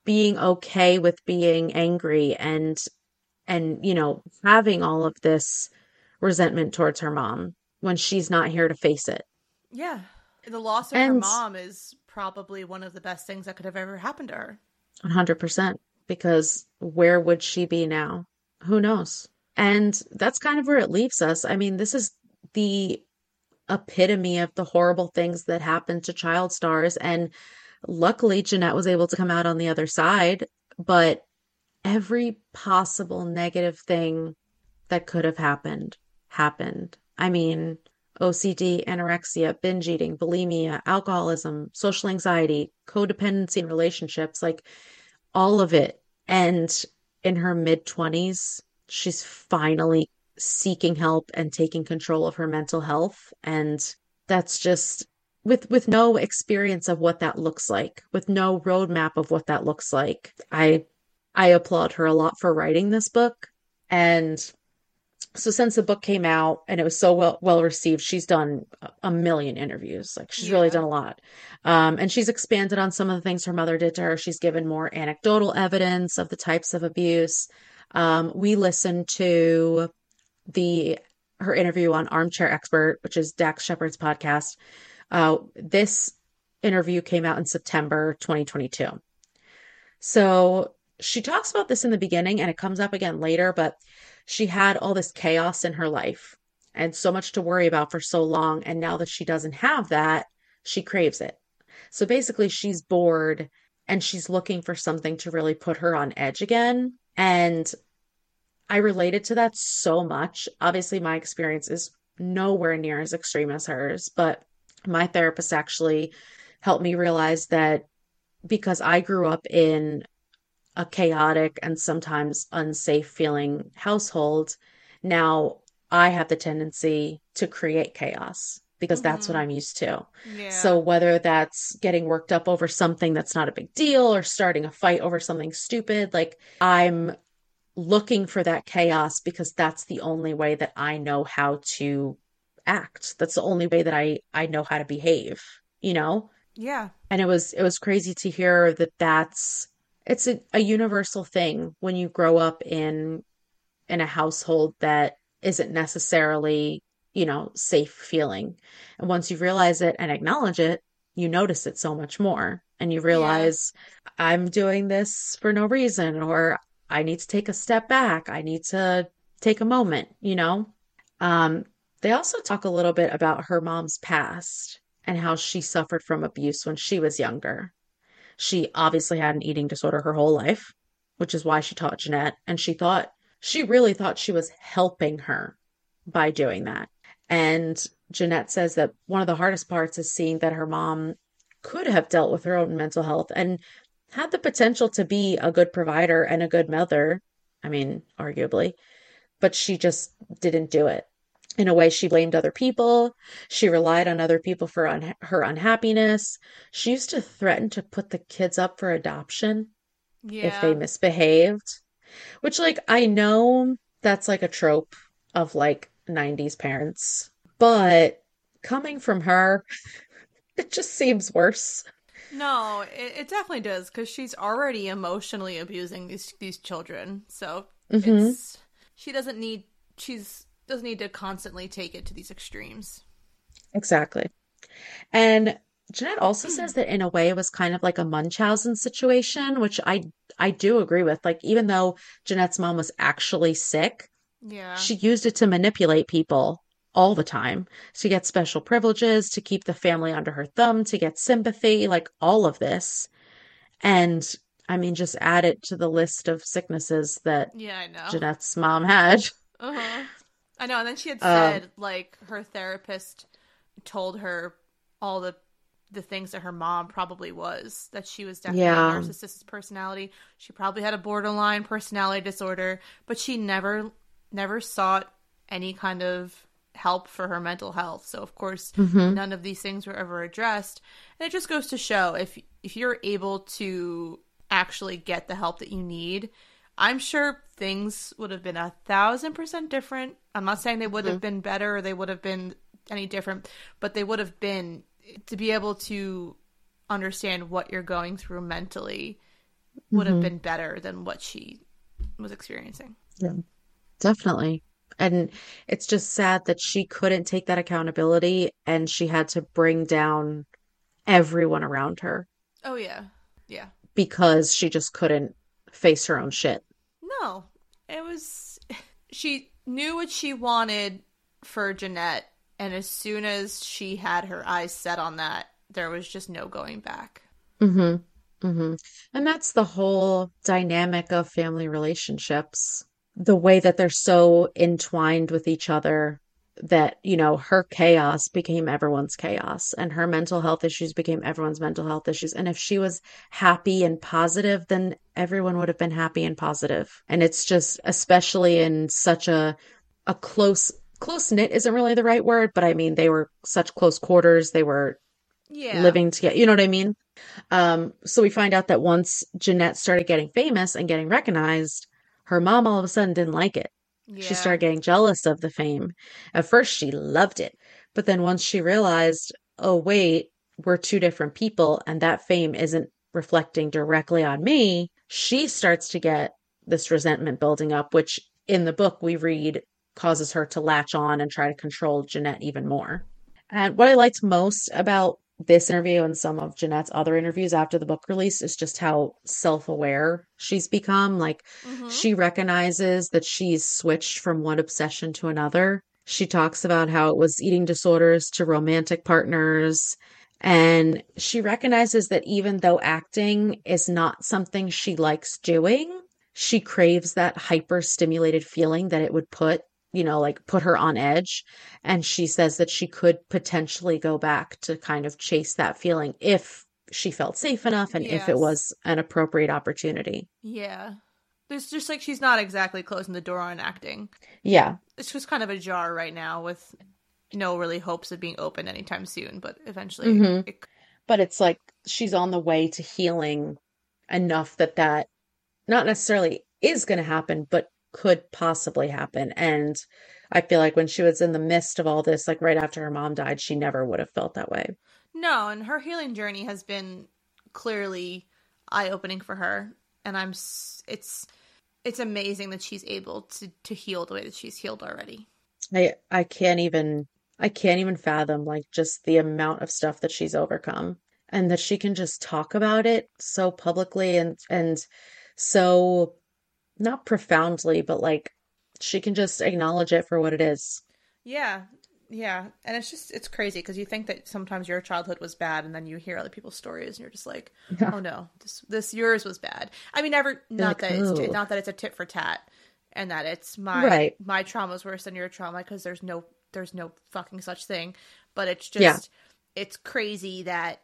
Speaker 1: being okay with being angry and and you know having all of this resentment towards her mom when she's not here to face it.
Speaker 2: Yeah. The loss of and, her mom is probably one of the best things that could have ever happened to her.
Speaker 1: 100% because where would she be now? Who knows? And that's kind of where it leaves us. I mean this is the epitome of the horrible things that happen to child stars and luckily jennette was able to come out on the other side but every possible negative thing that could have happened happened. I mean, OCD, anorexia, binge eating, bulimia, alcoholism, social anxiety, codependency in relationships, like all of it. And in her mid 20s, she's finally seeking help and taking control of her mental health. And that's just with with no experience of what that looks like, with no roadmap of what that looks like. I I applaud her a lot for writing this book. And so since the book came out and it was so well well received, she's done a million interviews. Like she's yeah. really done a lot. Um, and she's expanded on some of the things her mother did to her. She's given more anecdotal evidence of the types of abuse. Um, we listened to the her interview on Armchair Expert, which is Dax Shepard's podcast. Uh, this interview came out in September 2022. So she talks about this in the beginning and it comes up again later, but she had all this chaos in her life and so much to worry about for so long. And now that she doesn't have that, she craves it. So basically, she's bored and she's looking for something to really put her on edge again. And I related to that so much. Obviously, my experience is nowhere near as extreme as hers, but my therapist actually helped me realize that because I grew up in a chaotic and sometimes unsafe feeling household, now I have the tendency to create chaos because mm-hmm. that's what mm-hmm. I'm used to. Yeah. So whether that's getting worked up over something that's not a big deal or starting a fight over something stupid, like I'm looking for that chaos because that's the only way that I know how to act. That's the only way that I I know how to behave, you know?
Speaker 2: Yeah.
Speaker 1: And it was it was crazy to hear that that's it's a, a universal thing when you grow up in in a household that isn't necessarily, you know, safe feeling. And once you realize it and acknowledge it, you notice it so much more. And you
Speaker 2: Yeah.
Speaker 1: realize I'm doing this for no reason, or I need to take a step back. I need to take a moment, you know? Um, they also talk a little bit about her mom's past and how she suffered from abuse when she was younger. She obviously had an eating disorder her whole life, which is why she taught Jennette. And she thought, she really thought she was helping her by doing that. And Jennette says that one of the hardest parts is seeing that her mom could have dealt with her own mental health and had the potential to be a good provider and a good mother. I mean, arguably, but she just didn't do it. In a way, she blamed other people. She relied on other people for un- her unhappiness. She used to threaten to put the kids up for adoption if they misbehaved, which, like, I know that's like a trope of like 90s parents, but coming from her, it just seems worse.
Speaker 2: No, it, it definitely does because she's already emotionally abusing these these children. So
Speaker 1: hmm
Speaker 2: it's she doesn't need she's doesn't need to constantly take it to these extremes.
Speaker 1: Exactly. And Jennette also says that in a way it was kind of like a Munchausen situation, which I I do agree with. Like even though Jennette's mom was actually sick,
Speaker 2: Yeah.
Speaker 1: she used it to manipulate people all the time, to get special privileges, to keep the family under her thumb, to get sympathy, like all of this. And I mean, just add it to the list of sicknesses that
Speaker 2: Yeah, I know.
Speaker 1: Jennette's mom had.
Speaker 2: Uh-huh. I know, and then she had
Speaker 1: Um,
Speaker 2: said like her therapist told her all the the things that her mom probably was that she was definitely a
Speaker 1: yeah.
Speaker 2: narcissistic personality. She probably had a borderline personality disorder, but she never never sought any kind of help for her mental health. So of course,
Speaker 1: hmm
Speaker 2: none of these things were ever addressed. And it just goes to show if if you're able to actually get the help that you need, I'm sure things would have been a thousand percent different. I'm not saying they would
Speaker 1: hmm
Speaker 2: have been better or they would have been any different, but they would have been to be able to understand what you're going through mentally would have
Speaker 1: hmm
Speaker 2: been better than what she was experiencing.
Speaker 1: Yeah, definitely. And it's just sad that she couldn't take that accountability and she had to bring down everyone around her
Speaker 2: Oh yeah. Yeah.
Speaker 1: because she just couldn't face her own shit.
Speaker 2: No, it was. She knew what she wanted for Jennette, and as soon as she had her eyes set on that, there was just no going back.
Speaker 1: Mm-hmm. Mm-hmm. And that's the whole dynamic of family relationships. The way that they're so entwined with each other that, you know, her chaos became everyone's chaos and her mental health issues became everyone's mental health issues. And if she was happy and positive, then everyone would have been happy and positive. And it's just, especially in such a a close close knit isn't really the right word, but I mean they were such close quarters. They were
Speaker 2: Yeah.
Speaker 1: living together. You know what I mean? Um, so we find out that once Jennette started getting famous and getting recognized, her mom all of a sudden didn't like it. She started getting jealous of the fame. At first, she loved it. But then once she realized, oh, wait, we're two different people and that fame isn't reflecting directly on me, she starts to get this resentment building up, which in the book we read causes her to latch on and try to control Jennette even more. And what I liked most about this interview and some of Jennette's other interviews after the book release is just how self-aware she's become. Like
Speaker 2: Mm-hmm.
Speaker 1: she recognizes that she's switched from one obsession to another. She talks about how it was eating disorders to romantic partners. And she recognizes that even though acting is not something she likes doing, she craves that hyper stimulated feeling that it would put, you know, like put her on edge. And she says that she could potentially go back to kind of chase that feeling if she felt safe enough and if it was an appropriate opportunity.
Speaker 2: Yeah. There's just like she's not exactly closing the door on acting.
Speaker 1: Yeah.
Speaker 2: It's just kind of a jar right now with no really hopes of being open anytime soon, but eventually
Speaker 1: hmm
Speaker 2: it
Speaker 1: But it's like she's on the way to healing enough that that not necessarily is going to happen, but could possibly happen. And I feel like when she was in the midst of all this, like right after her mom died, she never would have felt that way.
Speaker 2: No, and her healing journey has been clearly eye opening for her, and I'm it's it's amazing that she's able to to heal the way that she's healed already.
Speaker 1: I I can't even I can't even fathom like just the amount of stuff that she's overcome and that she can just talk about it so publicly and and so not profoundly but like she can just acknowledge it for what it is.
Speaker 2: Yeah. Yeah, and it's just it's crazy because you think that sometimes your childhood was bad, and then you hear other people's stories, and you're just like, yeah. "Oh no, this this yours was bad." I mean, never not like, that oh. it's not that it's a tit for tat, and that it's my right. my trauma is worse than your trauma because there's no there's no fucking such thing, but it's just yeah. it's crazy that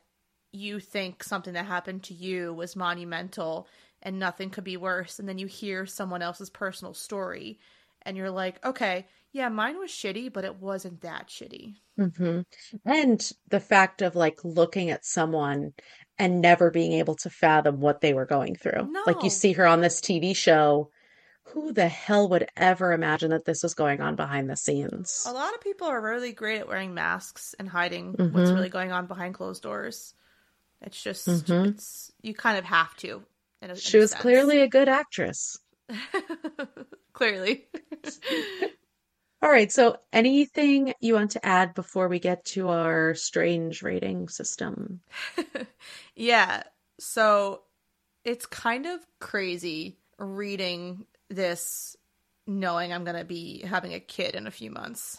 Speaker 2: you think something that happened to you was monumental and nothing could be worse, and then you hear someone else's personal story, and you're like, okay yeah, mine was shitty, but it wasn't that shitty.
Speaker 1: Mm-hmm. And the fact of like looking at someone and never being able to fathom what they were going through. No. Like you see her on this TV show. Who the hell would ever imagine that this was going on behind the scenes?
Speaker 2: A lot of people are really great at wearing masks and hiding mm-hmm. what's really going on behind closed doors. It's just, mm-hmm. it's you kind of have to.
Speaker 1: She was clearly a good actress.
Speaker 2: clearly.
Speaker 1: All right. So, anything you want to add before we get to our strange rating system?
Speaker 2: yeah. So, it's kind of crazy reading this knowing I'm going to be having a kid in a few months.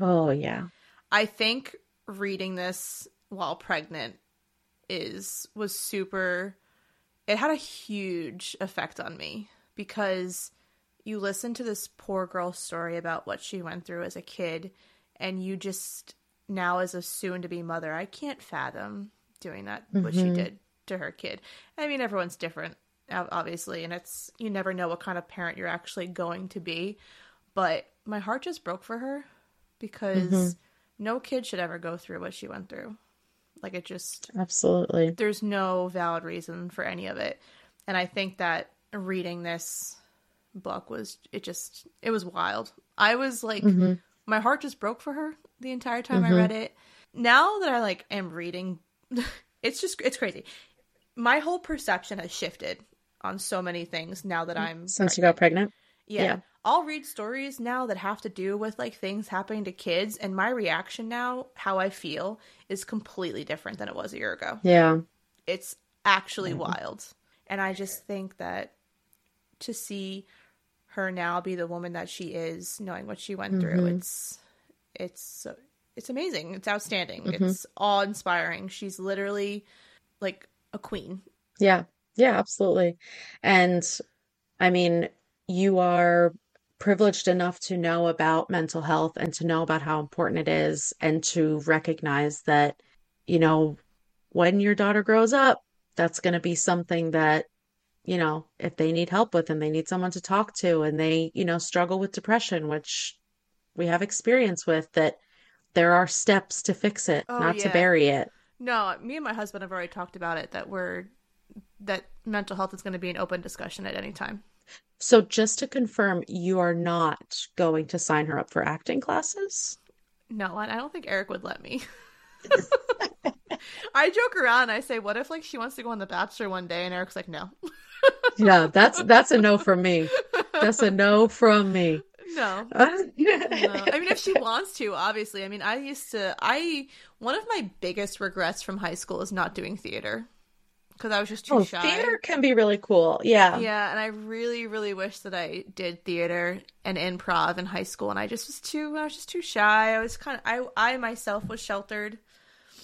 Speaker 1: Oh, yeah.
Speaker 2: I think reading this while pregnant is was super it had a huge effect on me because you listen to this poor girl's story about what she went through as a kid, and you just now as a soon to be mother, I can't fathom doing that mm-hmm. what she mm-hmm. did to her kid. I mean, everyone's different, obviously, and it's you never know what kind of parent you're actually going to be. But my heart just broke for her because mm-hmm. no kid should ever go through what she went through. Like it just
Speaker 1: absolutely.
Speaker 2: There's no valid reason for any of it, and I think that reading this book was it just it was wild. I was like mm-hmm. my heart just broke for her the entire time mm-hmm. I read it. Now that I like am reading it's just it's crazy. My whole perception has shifted on so many things now that I'm
Speaker 1: since pregnant. you got pregnant.
Speaker 2: Yeah. yeah. I'll read stories now that have to do with like things happening to kids and my reaction now, how I feel is completely different than it was a year ago.
Speaker 1: Yeah.
Speaker 2: It's actually wild. And I just think that to see her now be the woman that she is, knowing what she went mm-hmm. through. It's it's it's amazing. It's outstanding. Mm-hmm. It's awe inspiring. She's literally like a queen.
Speaker 1: Yeah. Yeah, absolutely. And I mean, you are privileged enough to know about mental health and to know about how important it is and to recognize that, you know, when your daughter grows up, that's going to be something that you know, if they need help with and they need someone to talk to and they, you know, struggle with depression, which we have experience with, that there are steps to fix it, oh, not yeah. to bury it.
Speaker 2: No, me and my husband have already talked about it that we're that mental health is going to be an open discussion at any time.
Speaker 1: So just to confirm, you are not going to sign her up for acting classes?
Speaker 2: No, I don't think Eric would let me. I joke around. I say, "What if like she wants to go on The Bachelor one day?" And Eric's like, "No."
Speaker 1: yeah, that's that's a no from me. That's a no from me.
Speaker 2: No. no. I mean, if she wants to, obviously. I mean, I used to. I one of my biggest regrets from high school is not doing theater because I was just too oh, shy.
Speaker 1: Theater can be really cool. Yeah.
Speaker 2: Yeah, and I really, really wish that I did theater and improv in high school, and I just was too. I was just too shy. I was kind of. I I myself was sheltered,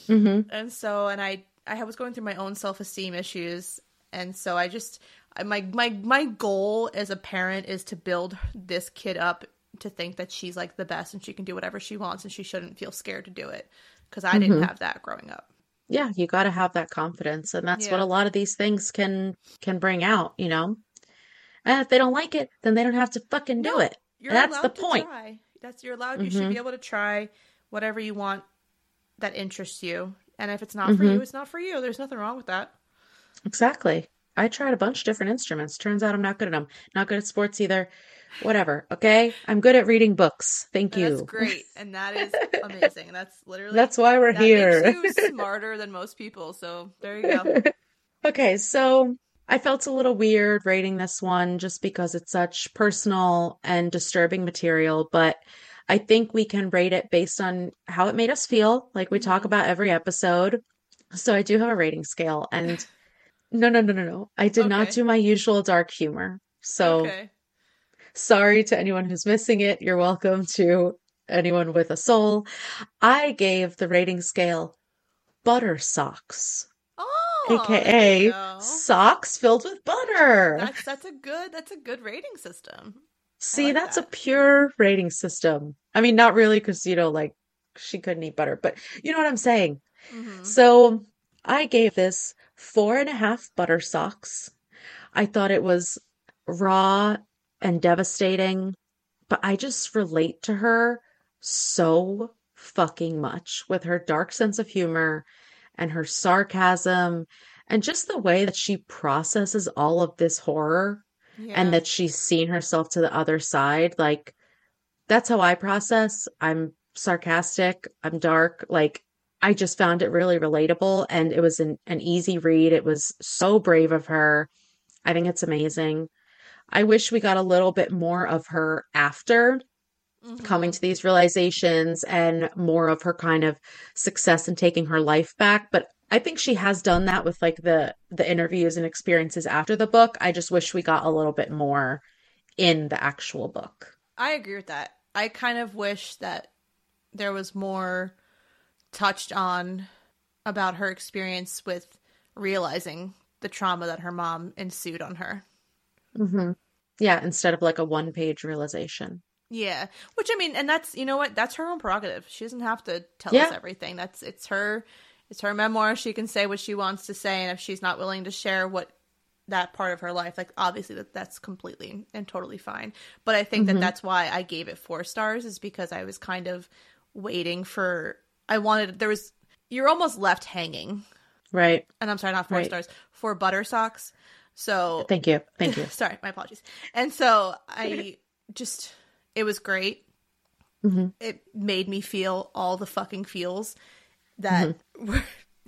Speaker 2: mm-hmm. and so and I I was going through my own self esteem issues, and so I just my my my goal as a parent is to build this kid up to think that she's like the best and she can do whatever she wants and she shouldn't feel scared to do it because I mm-hmm. didn't have that growing up.
Speaker 1: Yeah, you got to have that confidence and that's yeah. what a lot of these things can can bring out, you know. And if they don't like it, then they don't have to fucking do it. that's the point.
Speaker 2: Try. That's you're allowed. Mm-hmm. You should be mm-hmm. able to try whatever you want that interests you. And if it's not mm-hmm. for you, it's not for you. There's nothing wrong with that.
Speaker 1: Exactly. I tried a bunch of different instruments. Turns out I'm not good at them. Not good at sports either. Whatever. Okay. I'm good at reading books. Thank you.
Speaker 2: That's great, and that is amazing. That's literally
Speaker 1: That's why we're
Speaker 2: that
Speaker 1: here.
Speaker 2: Smarter than most people. So there you go.
Speaker 1: Okay, so I felt a little weird rating this one just because it's such personal and disturbing material, but I think we can rate it based on how it made us feel, like we talk
Speaker 2: Mhm.
Speaker 1: about every episode. So I do have a rating scale, and no, no, no, no, no. I did not do my usual dark humor. So
Speaker 2: okay.
Speaker 1: Sorry to anyone who's missing it. You're welcome to anyone with a soul. I gave the rating scale butter socks.
Speaker 2: Oh,
Speaker 1: AKA socks filled with butter.
Speaker 2: That's that's a good that's a good rating system.
Speaker 1: See,
Speaker 2: like
Speaker 1: that's a pure rating system. I mean, not really, because, you know, like she couldn't eat butter, but you know what I'm saying.
Speaker 2: Mhm.
Speaker 1: So I gave this four and a half butter socks. I thought it was raw and devastating, but I just relate to her so fucking much with her dark sense of humor and her sarcasm and just the way that she processes all of this horror
Speaker 2: Yeah.
Speaker 1: and that she's seen herself to the other side. Like, that's how I process. I'm sarcastic, I'm dark. Like, I just found it really relatable and it was an, an easy read. It was so brave of her. I think it's amazing. I wish we got a little bit more of her after
Speaker 2: Mhm.
Speaker 1: coming to these realizations and more of her kind of success and taking her life back. But I think she has done that with like the the interviews and experiences after the book. I just wish we got a little bit more in the actual book.
Speaker 2: I agree with that. I kind of wish that there was more touched on about her experience with realizing the trauma that her mom ensued on her.
Speaker 1: Hmm Yeah, instead of like a one page realization.
Speaker 2: Yeah, which I mean, and that's you know what, that's her own prerogative. She doesn't have to tell us everything. That's it's her, it's her memoir. She can say what she wants to say, and if she's not willing to share what that part of her life, like obviously that that's completely and totally fine. But I think
Speaker 1: Mhm.
Speaker 2: that that's why I gave it four stars is because I was kind of waiting for. I wanted there was you're almost left hanging,
Speaker 1: Right.
Speaker 2: and I'm sorry, not four
Speaker 1: Right.
Speaker 2: stars for butter socks. So
Speaker 1: Thank you. Thank you.
Speaker 2: sorry, my apologies. And so I just it was great.
Speaker 1: hmm
Speaker 2: It made me feel all the fucking feels that were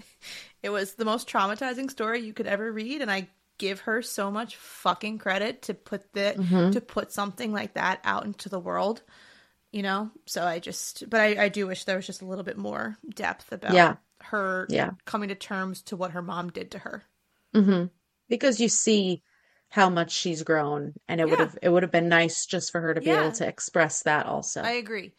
Speaker 2: it was the most traumatizing story you could ever read and I give her so much fucking credit to put the
Speaker 1: Mhm.
Speaker 2: to put something like that out into the world. You know? So I just but I, I do wish there was just a little bit more depth about
Speaker 1: Yeah.
Speaker 2: her
Speaker 1: Yeah.
Speaker 2: coming to terms to what her mom did to her.
Speaker 1: Because you see how much she's grown, and it would have it would have been nice just for her to be
Speaker 2: Yeah.
Speaker 1: able to express that also.
Speaker 2: I agree.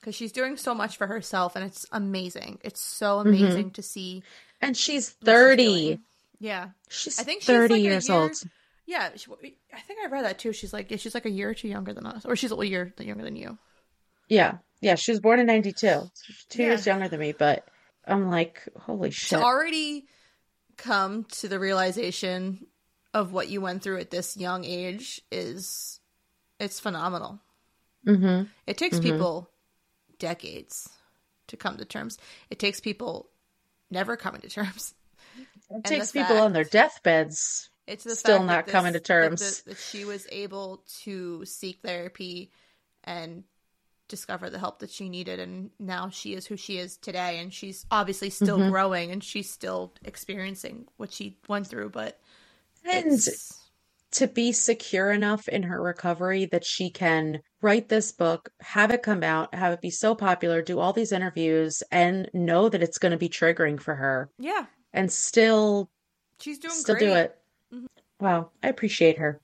Speaker 2: Because she's doing so much for herself, and it's amazing. It's so
Speaker 1: Mm-hmm.
Speaker 2: amazing to see.
Speaker 1: And she's
Speaker 2: what she's
Speaker 1: 30.
Speaker 2: Yeah,
Speaker 1: She's
Speaker 2: I think she's
Speaker 1: 30
Speaker 2: like
Speaker 1: years
Speaker 2: year-
Speaker 1: old.
Speaker 2: yeah. She, I think I read that too. She's like, yeah, she's like a year or two younger than us, or she's a year younger than you.
Speaker 1: Yeah. Yeah. She was born in 92. So two
Speaker 2: Yeah.
Speaker 1: years younger than me, but I'm like, holy shit.
Speaker 2: To already come to the realization of what you went through at this young age is, it's phenomenal.
Speaker 1: hmm
Speaker 2: It takes
Speaker 1: Mhm.
Speaker 2: people decades to come to terms. It takes people never coming to terms.
Speaker 1: It
Speaker 2: the
Speaker 1: takes people on their deathbeds.
Speaker 2: It's the
Speaker 1: Still not
Speaker 2: that
Speaker 1: coming to terms.
Speaker 2: That, that, that she was able to seek therapy and discover the help that she needed, and now she is who she is today. And she's obviously still
Speaker 1: Mhm.
Speaker 2: growing, and she's still experiencing what she went through. But
Speaker 1: And
Speaker 2: it's,
Speaker 1: to be secure enough in her recovery that she can write this book, have it come out, have it be so popular, do all these interviews, and know that it's going to be triggering for her
Speaker 2: yeah,
Speaker 1: and still
Speaker 2: she's doing
Speaker 1: still
Speaker 2: great.
Speaker 1: do it.
Speaker 2: Mhm.
Speaker 1: Wow, I appreciate her.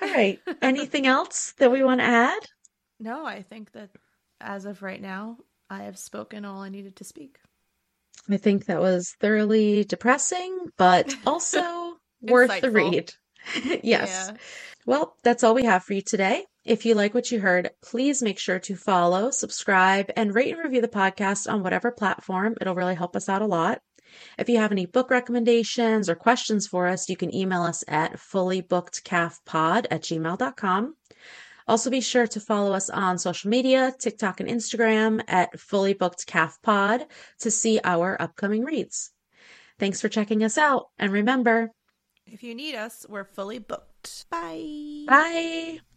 Speaker 1: All right. Anything else that we want to add?
Speaker 2: No, I think that as of right now, I have spoken all I needed to speak.
Speaker 1: I think that was thoroughly depressing, but also worth the read. yes.
Speaker 2: Yeah.
Speaker 1: Well, that's all we have for you today. If you like what you heard, please make sure to follow, subscribe, and rate and review the podcast on whatever platform. It'll really help us out a lot. If you have any book recommendations or questions for us, you can email us at fullybookedcaffpod at gmail.com. Also, be sure to follow us on social media, TikTok and Instagram at Fully Booked Caff Pod to see our upcoming reads. Thanks for checking us out. And remember,
Speaker 2: If you need us, we're fully booked. Bye.
Speaker 1: Bye.